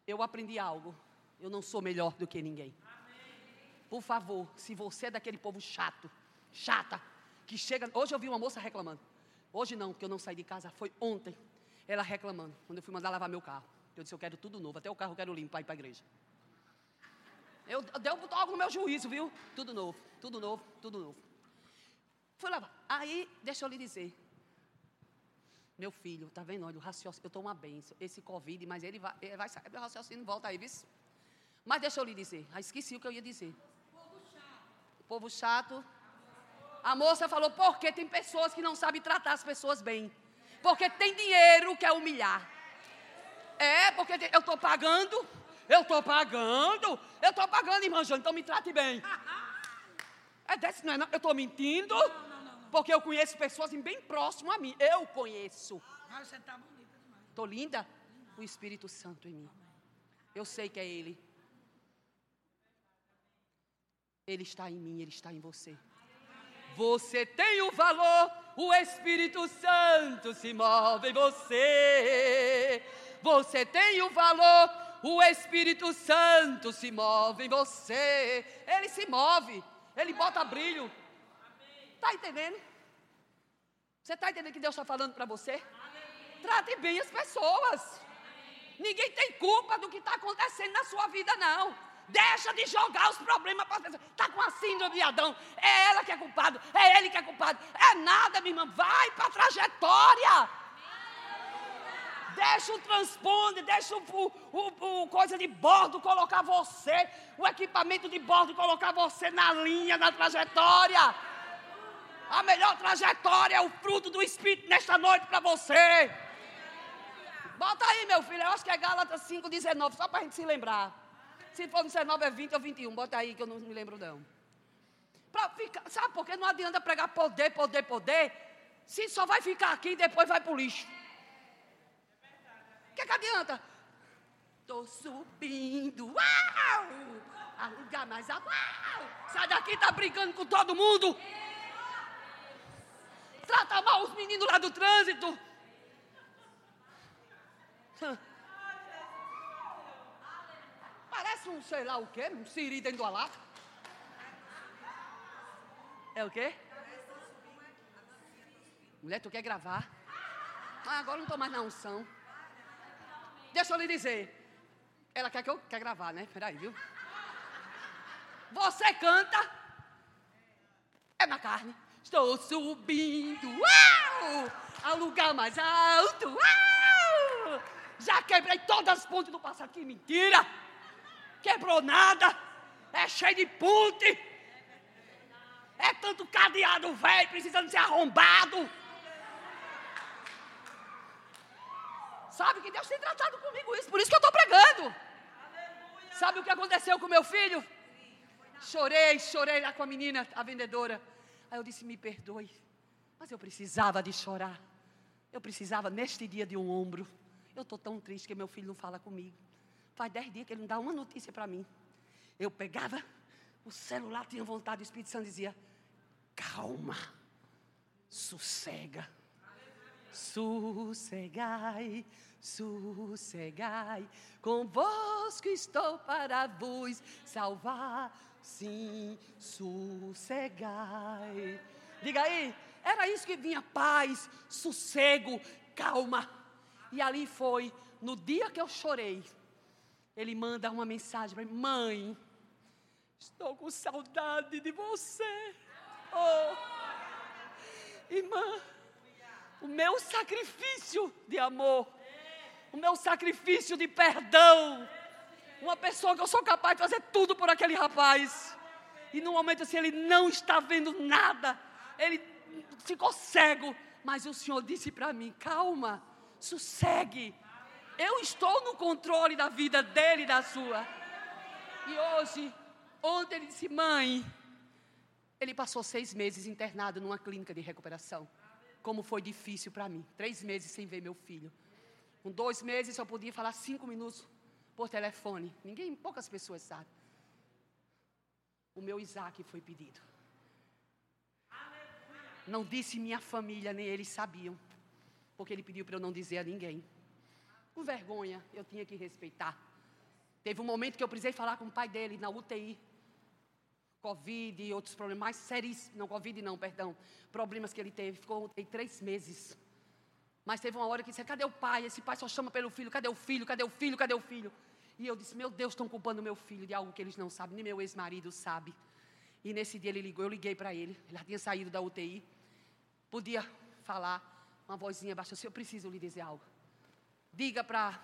Eu aprendi algo. Eu não sou melhor do que ninguém. Por favor, se você é daquele povo chato, chata, que chega. Hoje eu vi uma moça reclamando. Hoje não, porque eu não saí de casa, foi ontem. Ela reclamando, quando eu fui mandar lavar meu carro. Eu disse, eu quero tudo novo, até o carro eu quero limpo para ir para a igreja. Eu deu algo no meu juízo, viu? Tudo novo, tudo novo, tudo novo. Fui lavar. Aí, deixa eu lhe dizer. Meu filho, tá vendo? Olha, o raciocínio, eu estou uma benção. Esse Covid, mas ele vai, ele vai sair. Meu raciocínio volta aí, viu? Mas deixa eu lhe dizer. Ah, esqueci o que eu ia dizer. Povo chato. Povo chato a moça falou: porque tem pessoas que não sabem tratar as pessoas bem. Porque tem dinheiro que é humilhar. É, porque eu estou pagando. Eu estou pagando. Eu estou pagando, irmã Jane, então me trate bem. É desse, não é não? Eu estou mentindo? Porque eu conheço pessoas bem próximo a mim. Eu conheço. Mas você está bonita demais. Estou linda? O Espírito Santo em mim. Eu sei que é Ele. Ele está em mim, Ele está em você. Você tem o valor, o Espírito Santo se move em você. Você tem o valor, o Espírito Santo se move em você. Ele se move, ele bota brilho. Está entendendo? Você está entendendo que Deus está falando para você? Trate bem as pessoas. Ninguém tem culpa do que está acontecendo na sua vida, não. Deixa de jogar os problemas para você. Está com a síndrome de Adão. É ela que é culpada. É ele que é culpado. É nada, minha irmã. Vai para a trajetória. Deixa o transponder, deixa o, o, o, coisa de bordo colocar você, o equipamento de bordo colocar você na linha, na trajetória. A melhor trajetória é o fruto do Espírito nesta noite para você. Bota aí, meu filho, eu acho que é Gálatas 5,19, só para a gente se lembrar. Se for 19, é 20 ou 21, bota aí que eu não me lembro não. Pra ficar, sabe por que não adianta pregar poder, poder, poder, se só vai ficar aqui e depois vai para o lixo. O que, que adianta? Estou subindo, uau! A lugar mais alto, uau! Sai daqui, tá brincando com todo mundo. Trata mal os meninos lá do trânsito. Parece um sei lá o quê, um siri dentro da lata. É o quê? Mulher, tu quer gravar? Ah, agora não estou mais na unção. Deixa eu lhe dizer. Ela quer que eu quer gravar, né? Peraí, viu? Você canta. É na carne. Estou subindo. Uau! Ao lugar mais alto. Uau! Já quebrei todas as pontes do passado. Que mentira! Quebrou nada. É cheio de ponte. É tanto cadeado velho precisando ser arrombado. Sabe que Deus tem tratado comigo isso, por isso que eu estou pregando. Sabe o que aconteceu com meu filho? Chorei, chorei lá com a menina, a vendedora. Aí eu disse: Me perdoe, mas eu precisava de chorar. Eu precisava neste dia de um ombro. Eu estou tão triste que meu filho não fala comigo. Faz dez dias que ele não dá uma notícia para mim. Eu pegava o celular, tinha vontade, o Espírito Santo dizia: Calma, sossega. Sossegai, sossegai, convosco estou para vos salvar. Sim, sossegai. Diga aí, era isso que vinha paz, sossego, calma. E ali foi, no dia que eu chorei, ele manda uma mensagem para mim: Mãe, estou com saudade de você. Oh, irmã o meu sacrifício de amor, o meu sacrifício de perdão. Uma pessoa que eu sou capaz de fazer tudo por aquele rapaz. E no momento assim ele não está vendo nada, ele ficou cego. Mas o Senhor disse para mim: calma, sossegue. Eu estou no controle da vida dele e da sua. E hoje, ontem ele disse: mãe, ele passou seis meses internado numa clínica de recuperação como foi difícil para mim. Três meses sem ver meu filho. Com dois meses eu podia falar cinco minutos por telefone. Ninguém, poucas pessoas sabem. O meu Isaac foi pedido. Não disse minha família, nem eles sabiam. Porque ele pediu para eu não dizer a ninguém. Com vergonha, eu tinha que respeitar. Teve um momento que eu precisei falar com o pai dele na UTI. Covid e outros problemas mais sérios, não Covid não, perdão, problemas que ele teve, ficou em três meses. Mas teve uma hora que disse, cadê o pai? Esse pai só chama pelo filho, cadê o filho, cadê o filho, cadê o filho? E eu disse, meu Deus, estão culpando meu filho de algo que eles não sabem, nem meu ex-marido sabe. E nesse dia ele ligou, eu liguei para ele, ele já tinha saído da UTI, podia falar, uma vozinha baixa, eu preciso lhe dizer algo. Diga para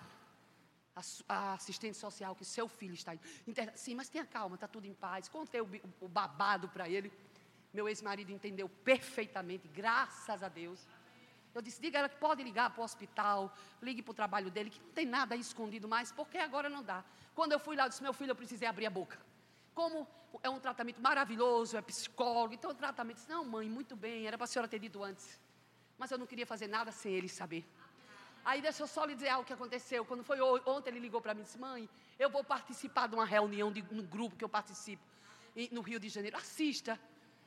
a, assistente social que seu filho está interna. Sim, mas tenha calma, está tudo em paz. Contei o, o babado para ele. Meu ex-marido entendeu perfeitamente, graças a Deus. Eu disse, diga ela que pode ligar para o hospital, ligue para o trabalho dele, que não tem nada escondido mais, porque agora não dá. Quando eu fui lá, eu disse, meu filho, eu precisei abrir a boca. Como é um tratamento maravilhoso, é psicólogo, então o tratamento, disse, não mãe, muito bem, era para a senhora ter dito antes. Mas eu não queria fazer nada sem ele saber. Aí deixa eu só lhe dizer algo que aconteceu. Quando foi ontem, ele ligou para mim e disse, mãe, eu vou participar de uma reunião de um grupo que eu participo no Rio de Janeiro. Assista,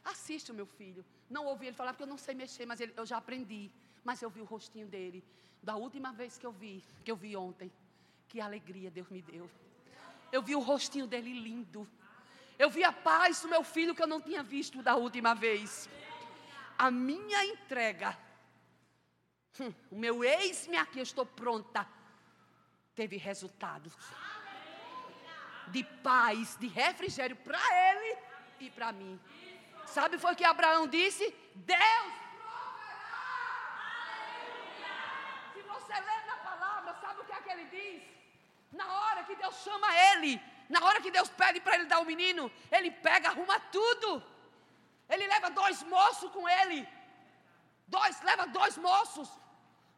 assista o meu filho. Não ouvi ele falar porque eu não sei mexer, mas ele, eu já aprendi. Mas eu vi o rostinho dele. Da última vez que eu vi, que eu vi ontem. Que alegria Deus me deu. Eu vi o rostinho dele lindo. Eu vi a paz do meu filho que eu não tinha visto da última vez. A minha entrega Hum, o meu ex-me aqui, eu estou pronta. Teve resultados de paz, de refrigério para ele e para mim. Sabe foi o que Abraão disse? Deus Se você lê na palavra, sabe o que é que ele diz? Na hora que Deus chama ele, na hora que Deus pede para ele dar o menino, ele pega, arruma tudo. Ele leva dois moços com ele. Dois, leva dois moços.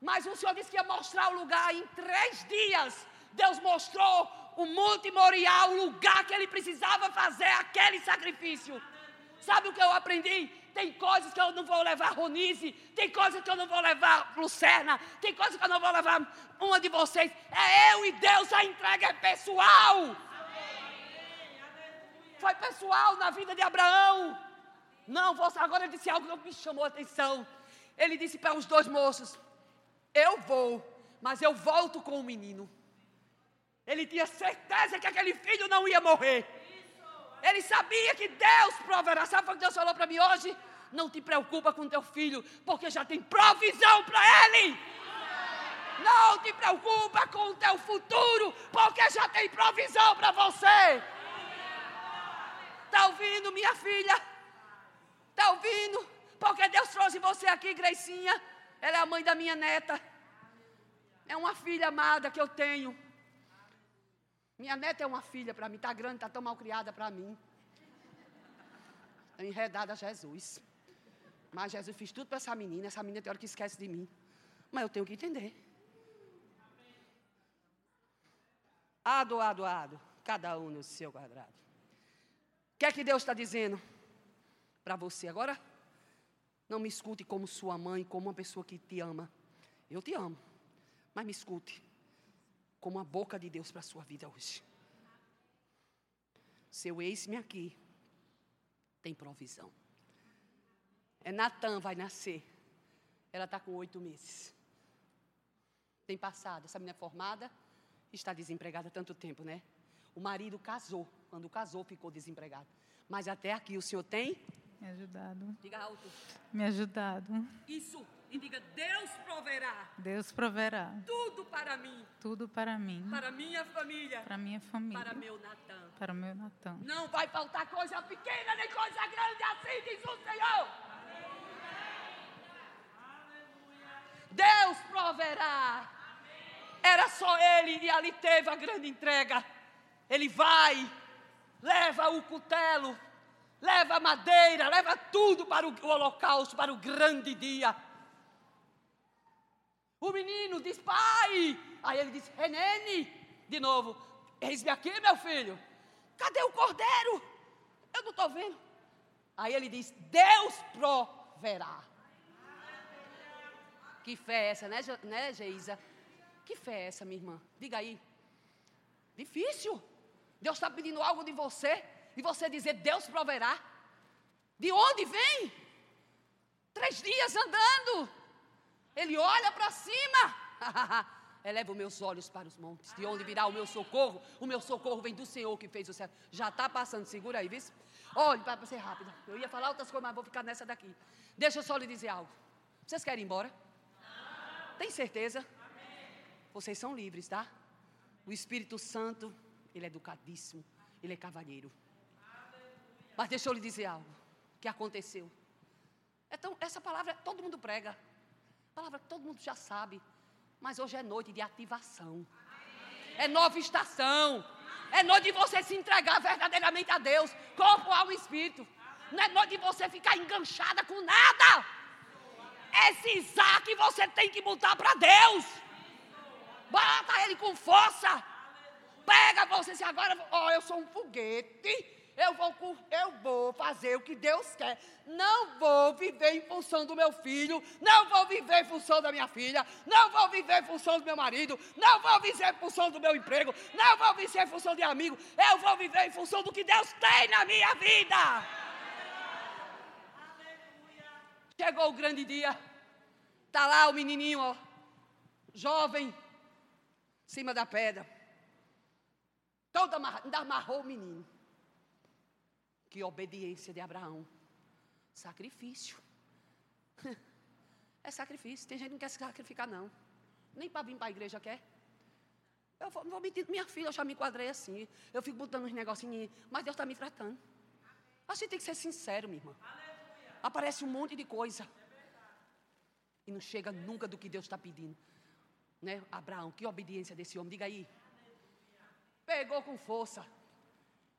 Mas o Senhor disse que ia mostrar o lugar em três dias. Deus mostrou o Monte Moriá, o lugar que ele precisava fazer aquele sacrifício. Sabe o que eu aprendi? Tem coisas que eu não vou levar Ronise, tem coisas que eu não vou levar Lucerna, tem coisas que eu não vou levar uma de vocês. É eu e Deus, a entrega é pessoal. Foi pessoal na vida de Abraão. Não, você agora disse algo que me chamou a atenção. Ele disse para os dois moços: eu vou, mas eu volto com o menino. Ele tinha certeza que aquele filho não ia morrer. Ele sabia que Deus proverá. Sabe o que Deus falou para mim hoje? Não te preocupa com teu filho, porque já tem provisão para ele. Não te preocupa com o teu futuro, porque já tem provisão para você. Está ouvindo, minha filha? Está ouvindo? Porque Deus trouxe você aqui, Greicinha. Ela é a mãe da minha neta. É uma filha amada que eu tenho. Minha neta é uma filha para mim, está grande, está tão mal criada para mim. enredada a Jesus. Mas Jesus fez tudo para essa menina. Essa menina tem hora que esquece de mim. Mas eu tenho que entender. Ado, ado, ado. Cada um no seu quadrado. O que é que Deus está dizendo para você agora? Não me escute como sua mãe, como uma pessoa que te ama. Eu te amo. Mas me escute como a boca de Deus para a sua vida hoje. Seu ex-me aqui tem provisão. É Natan vai nascer. Ela está com oito meses. Tem passado. Essa menina é formada está desempregada há tanto tempo, né? O marido casou. Quando casou, ficou desempregado. Mas até aqui o senhor tem me ajudado. Diga alto. Me ajudado. Isso. E diga: Deus proverá. Deus proverá. Tudo para mim. Tudo para mim. Para minha família. Para minha família. Para meu Natan. Para meu Natan. Não vai faltar coisa pequena nem coisa grande assim, diz o Senhor. Deus proverá. Era só ele e ali teve a grande entrega. Ele vai, leva o cutelo, leva madeira, leva tudo para o holocausto, para o grande dia. O menino diz, pai. Aí ele diz, Renene, de novo, eis-me aqui, meu filho. Cadê o cordeiro? Eu não estou vendo. Aí ele diz, Deus proverá. Que fé é essa, né, né, Geisa? Que fé é essa, minha irmã? Diga aí. Difícil. Deus está pedindo algo de você e você dizer, Deus proverá. De onde vem? Três dias andando. Ele olha para cima. Eleva os meus olhos para os montes. De onde virá o meu socorro? O meu socorro vem do Senhor que fez o céu. Já está passando, segura aí, viu? Olhe, para ser rápido. Eu ia falar outras coisas, mas vou ficar nessa daqui. Deixa eu só lhe dizer algo. Vocês querem ir embora? Tem certeza? Vocês são livres, tá? O Espírito Santo, ele é educadíssimo. Ele é cavalheiro. Mas deixa eu lhe dizer algo que aconteceu. Então, essa palavra todo mundo prega. Palavra que todo mundo já sabe. Mas hoje é noite de ativação. É nova estação. É noite de você se entregar verdadeiramente a Deus, corpo, alma e espírito. Não é noite de você ficar enganchada com nada. Esse Isaac você tem que botar para Deus. Bota ele com força. Pega você se agora, ó, eu sou um foguete. Eu vou, eu vou fazer o que Deus quer. Não vou viver em função do meu filho. Não vou viver em função da minha filha. Não vou viver em função do meu marido. Não vou viver em função do meu emprego. Não vou viver em função de amigo. Eu vou viver em função do que Deus tem na minha vida. Chegou o grande dia. Tá lá o menininho, ó, jovem, em cima da pedra. Todo amarrou o menino. Que obediência de Abraão. Sacrifício. É sacrifício. Tem gente que não quer se sacrificar, não. Nem para vir para a igreja quer. Eu vou, vou mentir, minha filha, eu já me enquadrei assim. Eu fico botando uns negocinhos, mas Deus está me tratando. A gente tem que ser sincero, minha irmã. Aparece um monte de coisa. E não chega nunca do que Deus está pedindo. Né? Abraão, que obediência desse homem, diga aí. Pegou com força.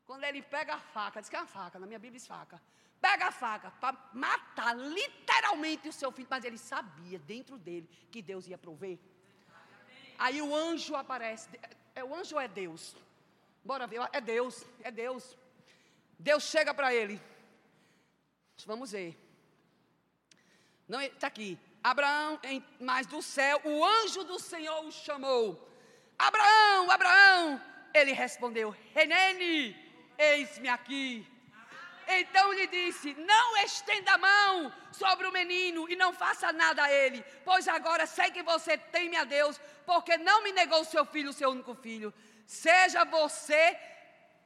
Quando ele pega a faca, diz que é uma faca, na minha Bíblia diz faca. Pega a faca para matar literalmente o seu filho, mas ele sabia dentro dele que Deus ia prover. Aí o anjo aparece. É o anjo ou é Deus? Bora ver, é Deus, é Deus. Deus chega para ele. Vamos ver. Não, está aqui. Abraão, em, mas do céu, o anjo do Senhor o chamou. Abraão, Abraão. Ele respondeu: Renene, eis-me aqui. Então lhe disse: Não estenda a mão sobre o menino e não faça nada a ele, pois agora sei que você teme a Deus, porque não me negou seu filho, seu único filho. Seja você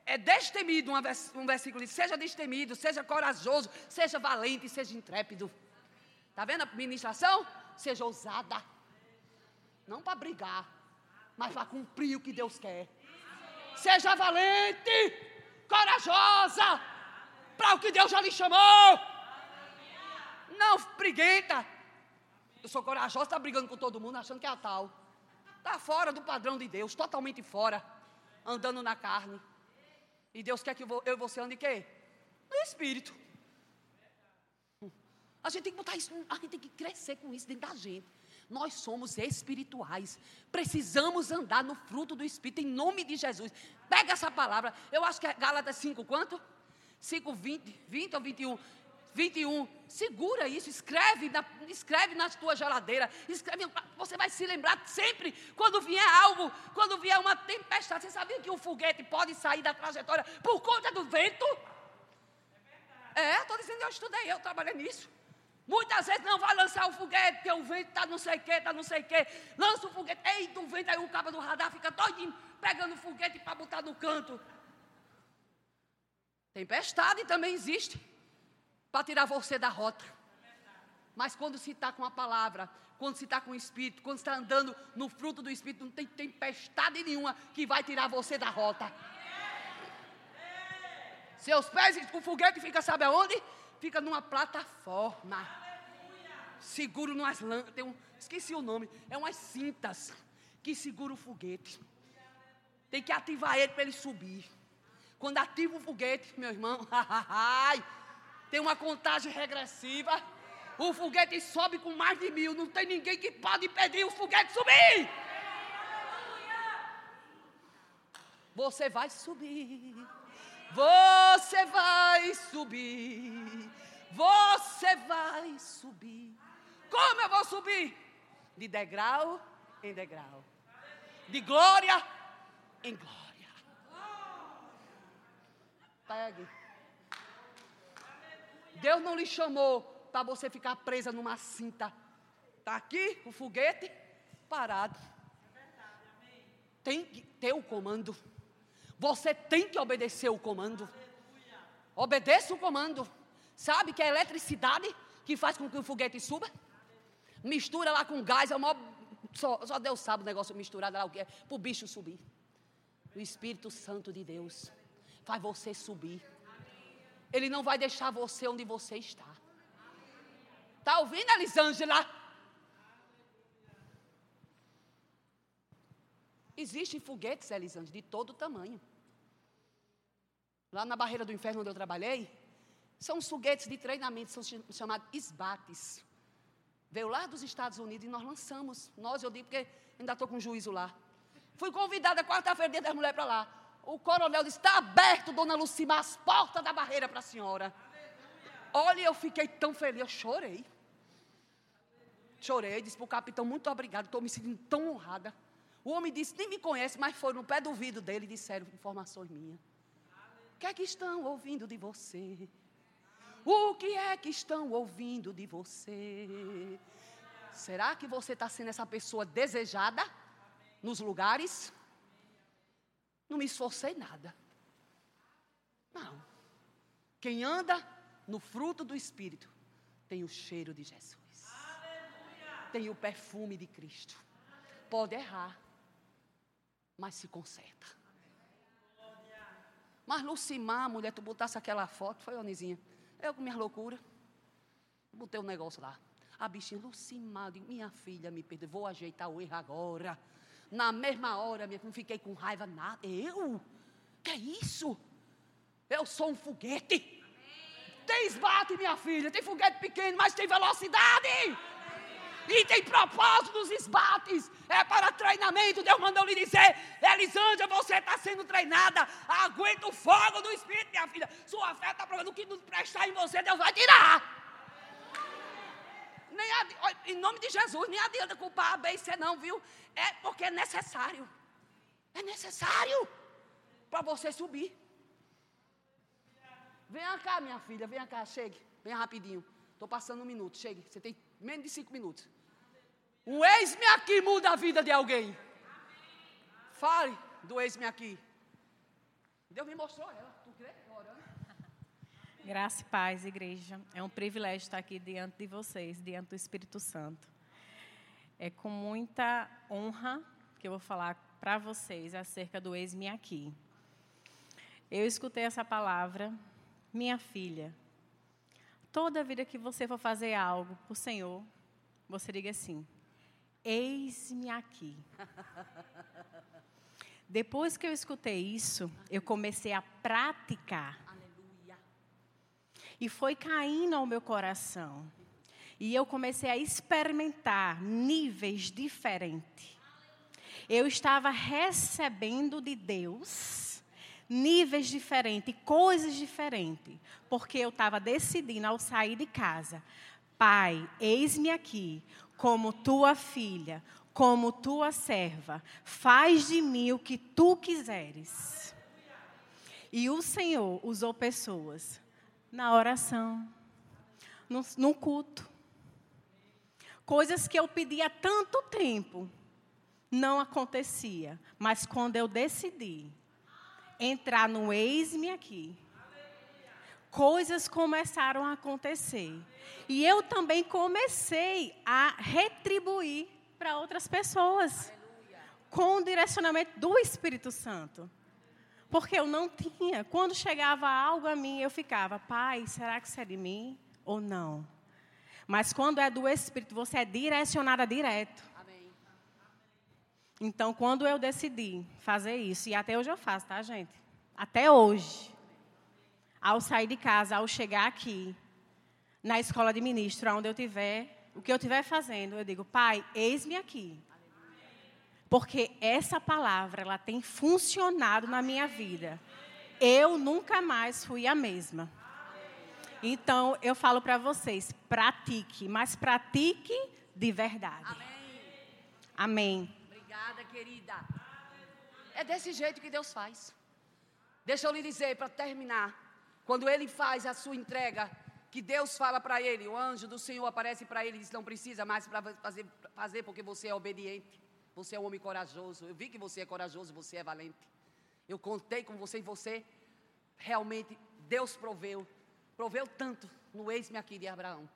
é destemido, um versículo diz: seja destemido, seja corajoso, seja valente, seja intrépido. Está vendo a ministração? Seja ousada. Não para brigar, mas para cumprir o que Deus quer. Seja valente, corajosa, para o que Deus já lhe chamou. Não briguenta. Eu sou corajosa, está brigando com todo mundo, achando que é a tal. Está fora do padrão de Deus, totalmente fora, andando na carne. E Deus quer que eu e você ande em quê? No Espírito. A gente tem que botar isso, a gente tem que crescer com isso dentro da gente. Nós somos espirituais. Precisamos andar no fruto do Espírito, em nome de Jesus. Pega essa palavra. Eu acho que é Gálatas 5, quanto? 5, 20, 20 ou 21? 21. Segura isso, escreve na, escreve na tua geladeira. Escreve, você vai se lembrar sempre quando vier algo, quando vier uma tempestade. Você sabia que um foguete pode sair da trajetória por conta do vento? É, estou dizendo, eu estudei, eu trabalhei nisso. Muitas vezes não vai lançar o foguete, porque o vento está não sei o que, está não sei o que. Lança o foguete, eita, o vento, aí o cabo do radar fica doidinho, pegando o foguete para botar no canto. Tempestade também existe, para tirar você da rota. Mas quando se está com a palavra, quando se está com o Espírito, quando está andando no fruto do Espírito, não tem tempestade nenhuma que vai tirar você da rota. Seus pés, o foguete fica, sabe aonde? Fica numa plataforma. Seguro numas. Tem um, esqueci o nome. É umas cintas que segura o foguete. Tem que ativar ele para ele subir. Quando ativa o foguete, meu irmão, tem uma contagem regressiva. O foguete sobe com mais de mil. Não tem ninguém que pode impedir o foguete subir. Você vai subir. Você vai subir. Você vai subir. Como eu vou subir? De degrau em degrau. De glória em glória. Pegue. Deus não lhe chamou para você ficar presa numa cinta. Está aqui o foguete parado. Tem que ter o comando. Você tem que obedecer o comando. Obedeça o comando. Sabe que é a eletricidade que faz com que o foguete suba? Mistura lá com gás, é o maior, só, só Deus sabe o negócio misturado lá é, para o bicho subir. O Espírito Santo de Deus faz você subir. Ele não vai deixar você onde você está. Está ouvindo, Elisângela? Existem foguetes, Elisângela, de todo tamanho. Lá na barreira do inferno onde eu trabalhei, são os foguetes de treinamento, são chamados esbates. Veio lá dos Estados Unidos e nós lançamos. Nós, eu digo, porque ainda estou com juízo lá. Fui convidada quarta-feira, dia das mulheres, para lá. O coronel disse: está aberto, dona Lucimar, as portas da barreira para a senhora. Olha, eu fiquei tão feliz, eu chorei. Chorei, disse para o capitão: muito obrigado, estou me sentindo tão honrada. O homem disse: nem me conhece, mas foi no pé do ouvido dele e disseram informações minhas. Que é que estão ouvindo de você? O que é que estão ouvindo de você? Será que você está sendo essa pessoa desejada nos lugares? Não me esforcei nada. Não. Quem anda no fruto do Espírito tem o cheiro de Jesus. Tem o perfume de Cristo. Pode errar, mas se conserta. Mas Lucimar, mulher, tu botasse aquela foto, foi, Onizinha? Eu com minha loucura, botei um negócio lá. A bichinha, Lucimar, digo, minha filha, me perdoe, vou ajeitar o erro agora. Na mesma hora, minha, não fiquei com raiva, nada. Eu? Que é isso? Eu sou um foguete. Tem esbate, minha filha, tem foguete pequeno, mas tem velocidade. E tem propósito nos esbates. É para treinamento. Deus mandou lhe dizer: Elisângela, você está sendo treinada. Aguenta o fogo do Espírito, minha filha. Sua fé está provando que não prestar em você, Deus vai tirar. Nem adi... Olha, em nome de Jesus, nem adianta culpar a e não, viu? É porque é necessário. É necessário para você subir. Venha cá, minha filha, venha cá, chegue. Venha rapidinho. Estou passando um minuto, chegue. Você tem menos de cinco minutos. Um ex-me aqui muda a vida de alguém. Fale do ex-me aqui. Deus me mostrou ela. Tu crê? Orando. Graça e paz, igreja. É um privilégio estar aqui diante de vocês, diante do Espírito Santo. É com muita honra que eu vou falar para vocês acerca do ex-me aqui. Eu escutei essa palavra, minha filha. Toda vida que você for fazer algo para o Senhor, você diga assim: Eis-me aqui. Depois que eu escutei isso, eu comecei a praticar. Aleluia. E foi caindo ao meu coração. E eu comecei a experimentar níveis diferentes. Eu estava recebendo de Deus níveis diferentes, coisas diferentes, porque eu estava decidindo ao sair de casa, Pai, eis-me aqui, como tua filha, como tua serva, faz de mim o que tu quiseres. E o Senhor usou pessoas na oração, no, no culto, coisas que eu pedia há tanto tempo, não acontecia, mas quando eu decidi entrar no eis-me aqui, coisas começaram a acontecer. E eu também comecei a retribuir para outras pessoas com o direcionamento do Espírito Santo. Porque eu não tinha. Quando chegava algo a mim, eu ficava, pai, será que isso é de mim ou não? Mas quando é do Espírito, você é direcionada direto. Então, quando eu decidi fazer isso, e até hoje eu faço, tá, gente? Até hoje. Ao sair de casa, ao chegar aqui, na escola de ministro, onde eu tiver, o que eu estiver fazendo, eu digo, pai, eis-me aqui. Porque essa palavra, ela tem funcionado na minha vida. Eu nunca mais fui a mesma. Então, eu falo para vocês, pratique, mas pratique de verdade. Amém. Amém. Querida. É desse jeito que Deus faz. Deixa eu lhe dizer, para terminar. Quando ele faz a sua entrega, que Deus fala para ele, o anjo do Senhor aparece para ele e diz: Não precisa mais para fazer, fazer, porque você é obediente. Você é um homem corajoso. Eu vi que você é corajoso, você é valente. Eu contei com você e você realmente, Deus proveu. Proveu tanto no ex-me aqui de Abraão.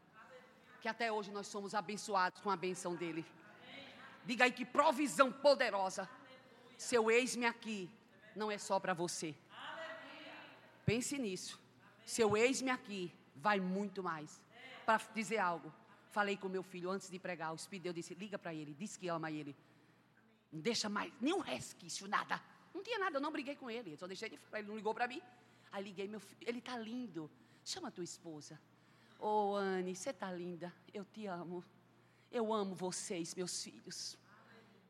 Que até hoje nós somos abençoados com a benção dele. Diga aí que provisão poderosa. Seu ex-me aqui não é só para você. Pense nisso. Seu ex-me aqui vai muito mais. Para dizer algo. Falei com meu filho antes de pregar. O Espírito disse: liga para ele, diz que ama ele. Não deixa mais nenhum resquício, nada. Não tinha nada, eu não briguei com ele. Só deixei de falar, ele não ligou para mim. Aí liguei, meu filho, ele está lindo. Chama a tua esposa. Ô, oh, Anne, você está linda. Eu te amo. Eu amo vocês, meus filhos.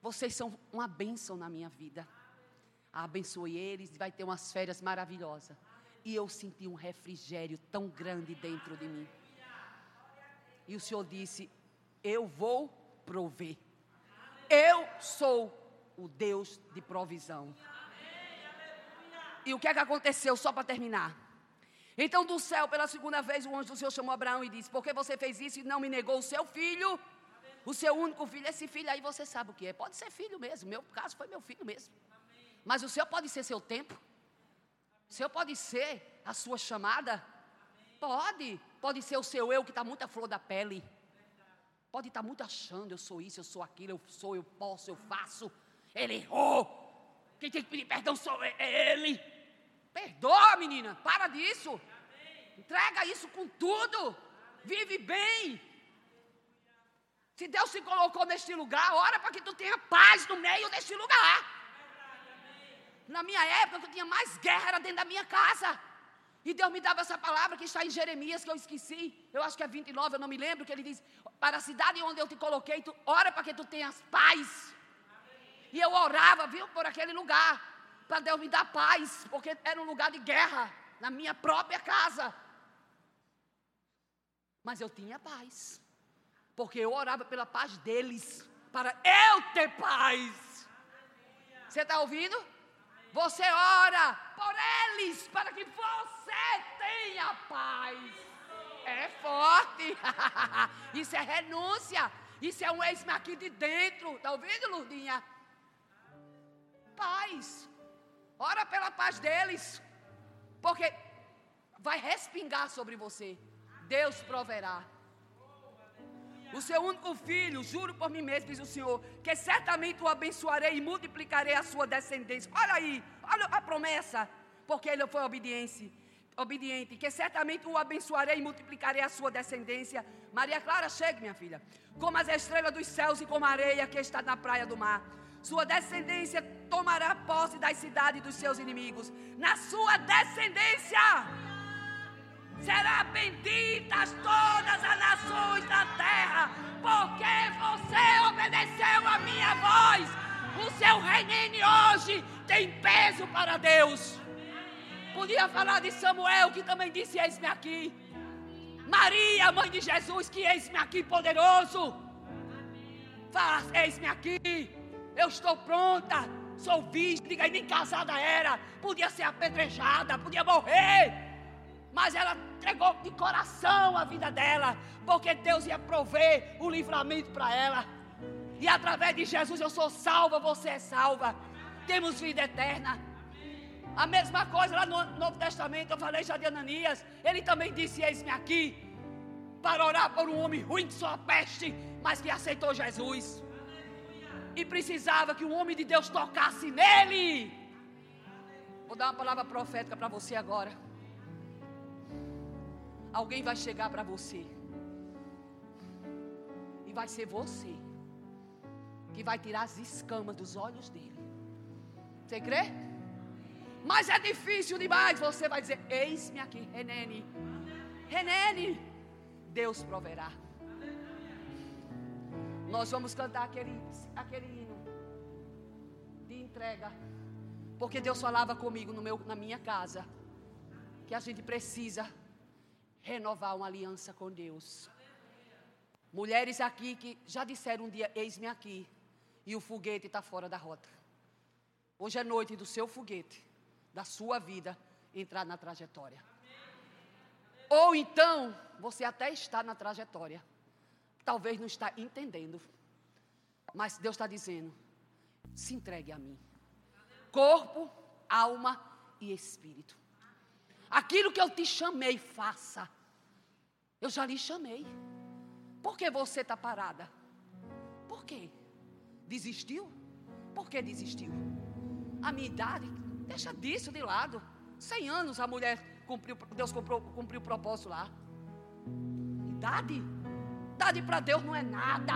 Vocês são uma bênção na minha vida. Abençoe eles vai ter umas férias maravilhosas. E eu senti um refrigério tão grande dentro de mim. E o Senhor disse: Eu vou prover. Eu sou o Deus de provisão. E o que é que aconteceu, só para terminar? Então, do céu, pela segunda vez, o anjo do Senhor chamou Abraão e disse: Por que você fez isso e não me negou o seu filho? O seu único filho, esse filho aí você sabe o que é. Pode ser filho mesmo. Meu caso foi meu filho mesmo. Mas o seu pode ser seu tempo. O seu pode ser a sua chamada. Pode. Pode ser o seu eu que está muito à flor da pele. Pode estar tá muito achando, eu sou isso, eu sou aquilo, eu sou, eu posso, eu faço. Ele errou. Quem tem que pedir perdão sou é ele. Perdoa, menina, para disso. Entrega isso com tudo. Vive bem. Se Deus se colocou neste lugar, ora para que tu tenha paz no meio deste lugar. Na minha época, eu tinha mais guerra era dentro da minha casa. E Deus me dava essa palavra que está em Jeremias, que eu esqueci. Eu acho que é 29, eu não me lembro, que ele diz: Para a cidade onde eu te coloquei, tu ora para que tu tenhas paz. E eu orava, viu, por aquele lugar para Deus me dar paz, porque era um lugar de guerra na minha própria casa. Mas eu tinha paz, porque eu orava pela paz deles, para eu ter paz. Você está ouvindo? Você ora por eles, para que você tenha paz. É forte. Isso é renúncia. Isso é um ex-me aqui de dentro. Está ouvindo, Lurdinha? Paz. Ora pela paz deles, porque vai respingar sobre você. Deus proverá. O seu único filho, juro por mim mesmo, diz o Senhor, que certamente o abençoarei e multiplicarei a sua descendência. Olha aí, olha a promessa, porque ele foi obediente, obediente, que certamente o abençoarei e multiplicarei a sua descendência. Maria Clara, chegue, minha filha, como as estrelas dos céus e como a areia que está na praia do mar. Sua descendência tomará posse das cidades dos seus inimigos. Na sua descendência será benditas todas as nações da terra, porque você obedeceu a minha voz. O seu reino hoje tem peso para Deus. Podia falar de Samuel, que também disse: Eis-me aqui. Maria, mãe de Jesus, que eis-me aqui poderoso. Fala, eis-me aqui. Eu estou pronta. Sou virgem, diga, nem casada era. Podia ser apedrejada, podia morrer. Mas ela entregou de coração a vida dela. Porque Deus ia prover o livramento para ela. E através de Jesus eu sou salva, você é salva. Temos vida eterna. A mesma coisa lá no Novo Testamento, eu falei já de Ananias. Ele também disse: Eis-me aqui, para orar por um homem ruim que só peste, mas que aceitou Jesus e precisava que um homem de Deus tocasse nele. Vou dar uma palavra profética para você agora. Alguém vai chegar para você. E vai ser você que vai tirar as escamas dos olhos dele. Você crê? Mas é difícil demais. Você vai dizer: Eis-me aqui, Renene. Renene, Deus proverá. Nós vamos cantar aquele, aquele hino de entrega. Porque Deus falava comigo no meu, na minha casa. Que a gente precisa renovar uma aliança com Deus. Mulheres aqui que já disseram um dia: Eis-me aqui. E o foguete está fora da rota. Hoje é noite do seu foguete, da sua vida, entrar na trajetória. Ou então, você até está na trajetória talvez não está entendendo. Mas Deus está dizendo: se entregue a mim. Corpo, alma e espírito. Aquilo que eu te chamei, faça. Eu já lhe chamei. Por que você está parada? Por quê? Desistiu? Por que desistiu? A minha idade, deixa disso de lado. Cem anos a mulher cumpriu, Deus cumpriu, cumpriu o propósito lá. Idade? Idade para Deus não é nada.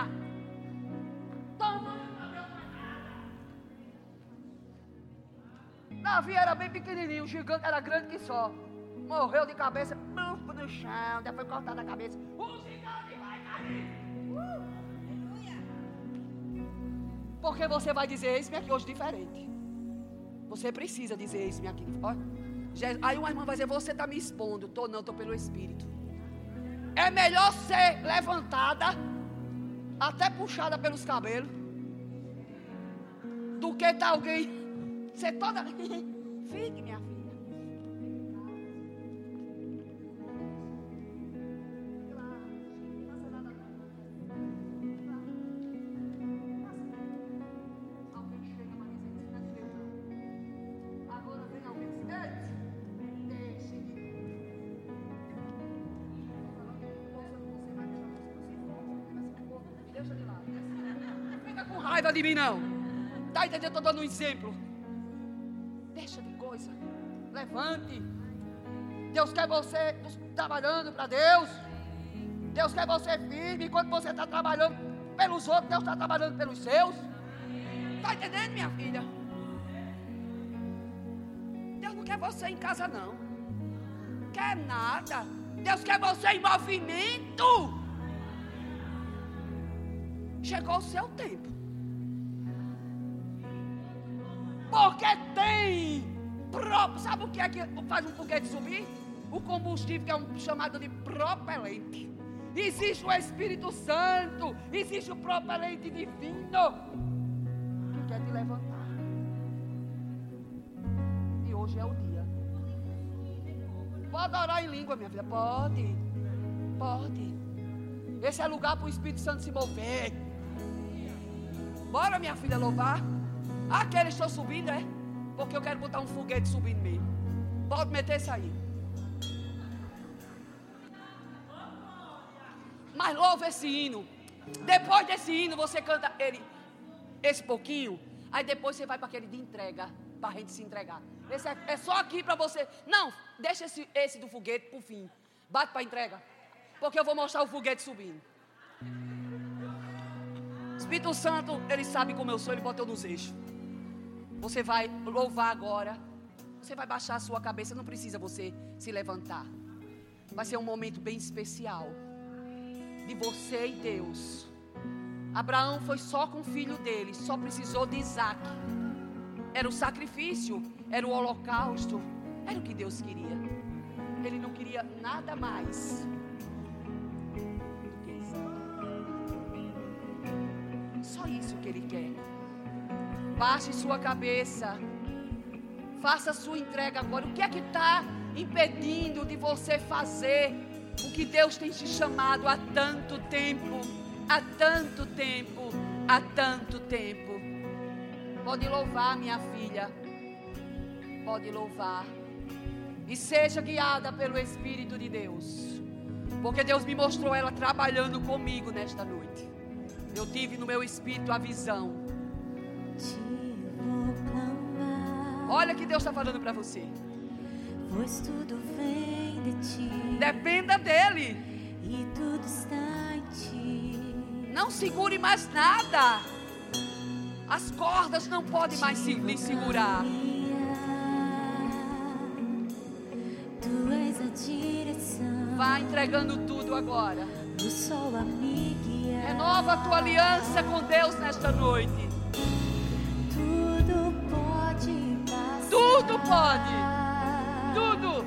Tamanho para Deus não é nada. Davi era bem pequenininho, o gigante era grande que só. Morreu de cabeça, no chão, depois cortado a cabeça. O gigante vai cair. Uh! Porque você vai dizer, eis-me aqui hoje diferente. Você precisa dizer, eis-me aqui. Aí uma irmã vai dizer, você está me expondo. Tô não, tô pelo Espírito. É melhor ser levantada, até puxada pelos cabelos, do que tá alguém ser toda. Fique, minha filha. De mim, não. Tá entendendo? Estou dando um exemplo. Deixa de coisa. Levante. Deus quer você trabalhando para Deus. Deus quer você firme. Enquanto você está trabalhando pelos outros, Deus está trabalhando pelos seus. Está entendendo, minha filha? Deus não quer você em casa, não. Quer nada. Deus quer você em movimento. Chegou o seu tempo. Sabe o que é que faz um foguete subir? O combustível que é um chamado de propelente. Existe o Espírito Santo. Existe o propelente divino. Que quer te levantar. E hoje é o dia. Pode orar em língua, minha filha. Pode. Pode. Esse é lugar para o Espírito Santo se mover. Bora, minha filha, louvar. Aqueles estão subindo, é? Porque eu quero botar um foguete subindo mesmo. Pode meter isso aí. Mas louva esse hino. Depois desse hino, você canta ele, esse pouquinho. Aí depois você vai para aquele de entrega, para a gente se entregar. Esse é, é só aqui para você. Não, deixa esse, esse do foguete para o fim. Bate para entrega. Porque eu vou mostrar o foguete subindo. Espírito Santo, ele sabe como eu sou, ele botou nos eixos. Você vai louvar agora. Você vai baixar a sua cabeça, não precisa você se levantar. Vai ser um momento bem especial de você e Deus. Abraão foi só com o filho dele, só precisou de Isaac. Era o sacrifício, era o holocausto, era o que Deus queria. Ele não queria nada mais. Só isso que ele quer. Baixe sua cabeça. Faça sua entrega agora. O que é que está impedindo de você fazer o que Deus tem te chamado há tanto tempo? Há tanto tempo, há tanto tempo. Pode louvar, minha filha. Pode louvar. E seja guiada pelo Espírito de Deus. Porque Deus me mostrou ela trabalhando comigo nesta noite. Eu tive no meu espírito a visão. Olha que Deus está falando para você. pois tudo vem de ti Dependa dele. e tudo está em ti. Não segure mais nada. As cordas não podem mais se, lhe segurar. Tu és a direção. Vá entregando tudo agora. O. Renova a tua aliança com Deus nesta noite. Tudo pode. Tudo.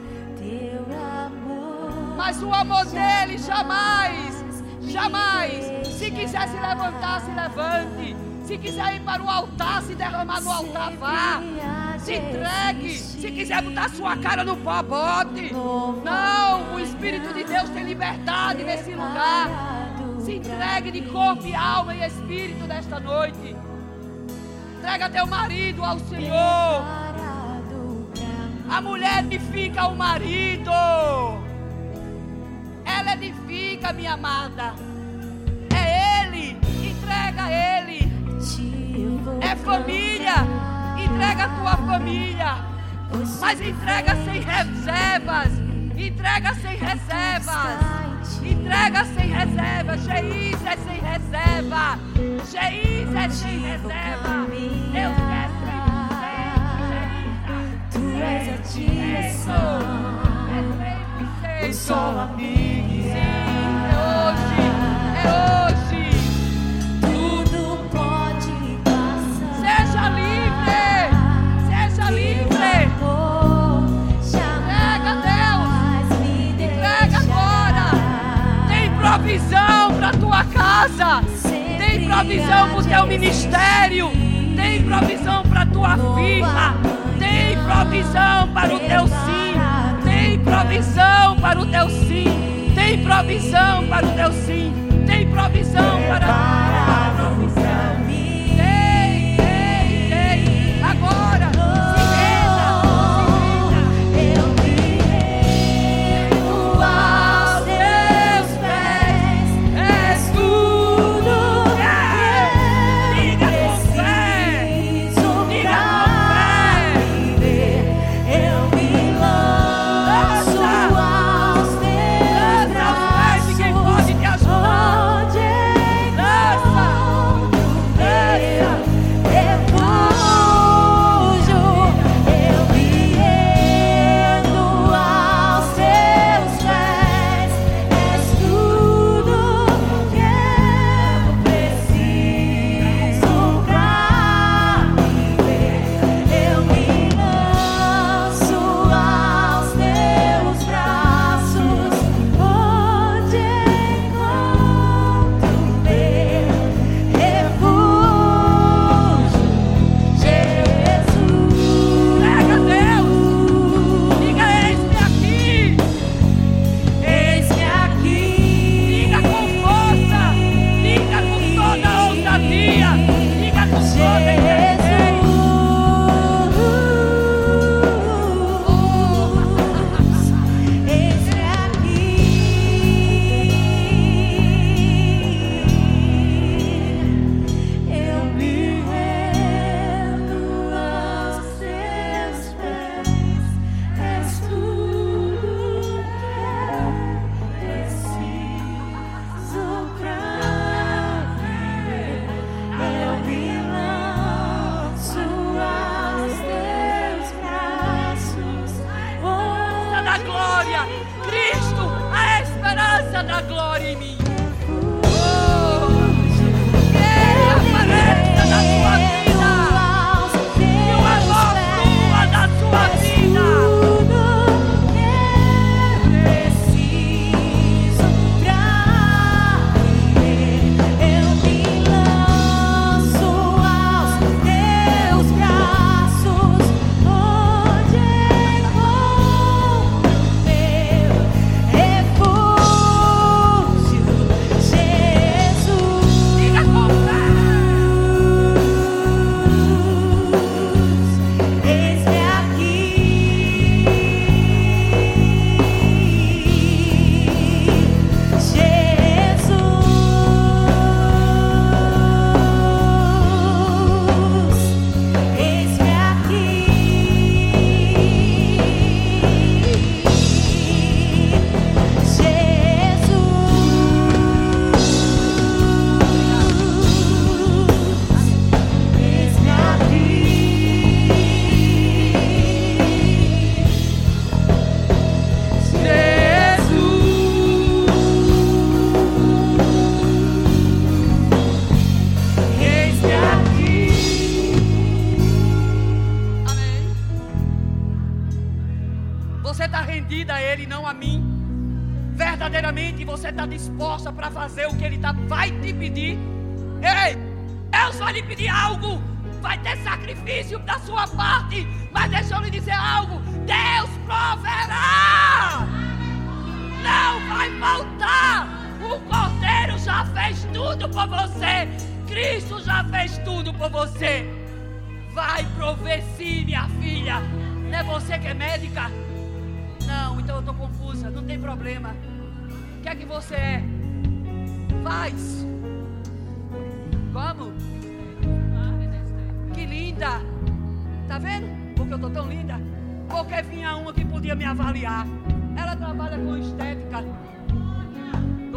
Mas o amor dele jamais, jamais. Se quiser se levantar, se levante. Se quiser ir para o altar, se derramar no altar, vá. Se entregue. Se quiser botar sua cara no pó, bote. Não, o Espírito de Deus tem liberdade nesse lugar. Se entregue de corpo e alma e espírito nesta noite. Entrega teu marido ao Senhor. A mulher edifica o marido. Ela edifica, minha amada. É ele. Entrega a ele. É família. Entrega a tua família. Mas entrega sem reservas. Entrega sem reservas. É sem reserva. Geis é sem reserva. Deus quer 100%. Tu és a direção. É 100%. O sol a me Sim, é hoje. É hoje. casa, tem provisão para o teu ministério, tem provisão para a tua firma, tem provisão para o teu sim, tem provisão para o teu sim, tem provisão para o teu sim, tem provisão para a tua provisão.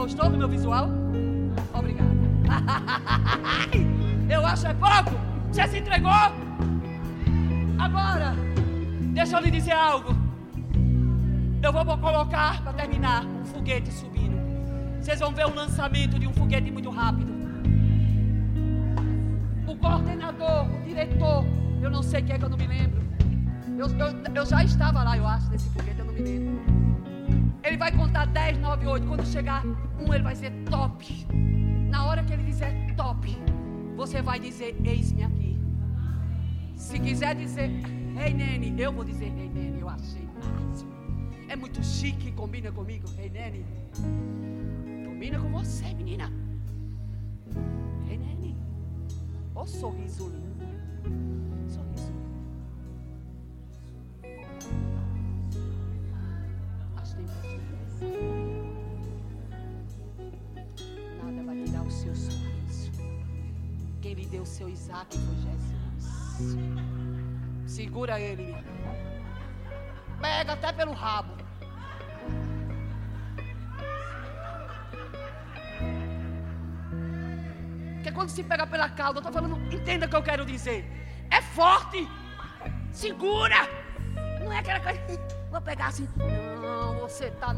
Gostou do meu visual? Obrigada. Eu acho é pouco. Você se entregou? Agora, deixa eu lhe dizer algo. Eu vou colocar, para terminar, um foguete subindo. Vocês vão ver o lançamento de um foguete muito rápido. O coordenador, o diretor, eu não sei quem é que eu não me lembro. Eu, eu, eu já estava lá, eu acho, nesse foguete, eu não me lembro. Ele vai contar 10, 9, 8. Quando chegar um, ele vai dizer top. Na hora que ele dizer top, você vai dizer: Eis-me aqui. Se quiser dizer, Ei hey, Nene, eu vou dizer: Ei hey, Nene, eu achei máximo. É muito chique, combina comigo. Ei hey, Nene, combina com você, menina. Ei Nene, o sorriso lindo. Seu sorriso. Quem lhe deu o seu Isaac foi Jesus. Segura ele, minha. Pega até pelo rabo. Porque quando se pega pela cauda, eu estou falando, entenda o que eu quero dizer. É forte. Segura. Não é aquela coisa. Vou pegar assim. Não, você está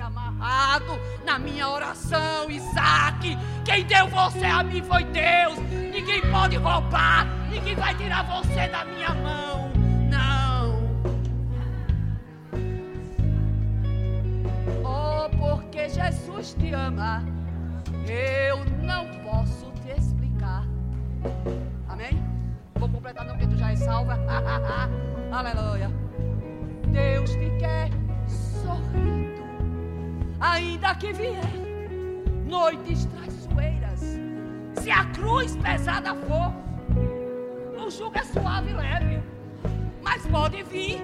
amarrado na minha oração, Isaac. Quem deu você a mim foi Deus. Ninguém pode roubar. Ninguém vai tirar você da minha mão. Não. Oh, porque Jesus te ama. Eu não posso te explicar. Amém? Vou completar não, porque tu já é salva. Aleluia. Deus te quer sorrindo, ainda que vier noites traiçoeiras. Se a cruz pesada for, o jugo é suave e leve, mas pode vir.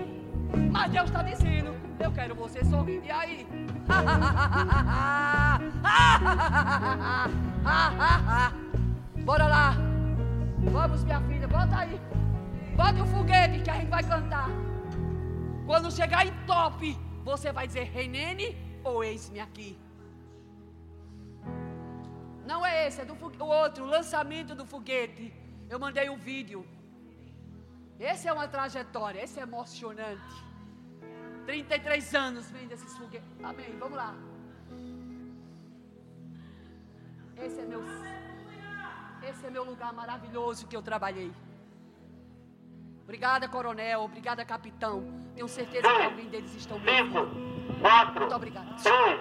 Mas Deus está dizendo: Eu quero você sorrindo. E aí? Bora lá. Vamos, minha filha, bota aí. Bota o foguete que a gente vai cantar. Quando chegar em top, você vai dizer Renene ou eis-me aqui. Não é esse, é do o outro, o lançamento do foguete. Eu mandei um vídeo. Esse é uma trajetória, esse é emocionante. 33 anos vem desses foguetes. Amém, vamos lá. Esse é meu Esse é meu lugar maravilhoso que eu trabalhei. Obrigada, coronel. Obrigada, capitão. Tenho certeza que alguém deles estão ouvindo. Quatro, Muito obrigada. três,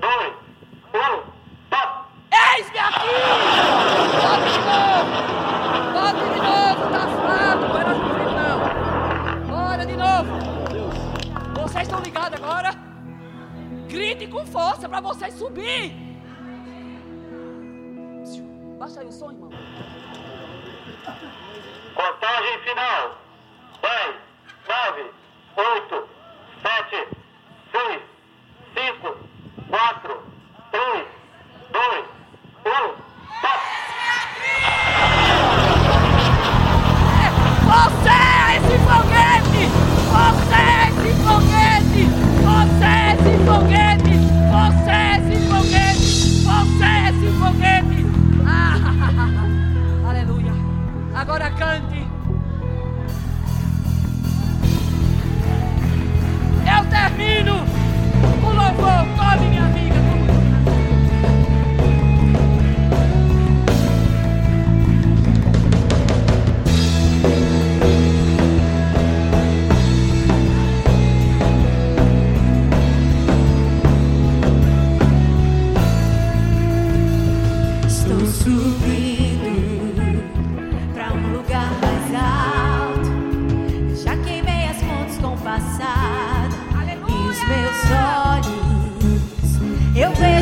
dois, um, top! Eis-me aqui! Bote de novo! Bote de novo, tá fraco, não era assim não. Bora de novo. Vocês estão ligados agora? Grite com força para vocês subir. Baixa aí o som, irmão. Contagem final. 10, 9, 8, 7, 6, 5, 4, 3, 2, 1, top! Você é esse foguete! Você é esse foguete! Você é esse foguete! Você é esse foguete! Você é esse foguete! Ah, aleluia! Agora cante! Eu termino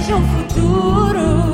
vejo o futuro.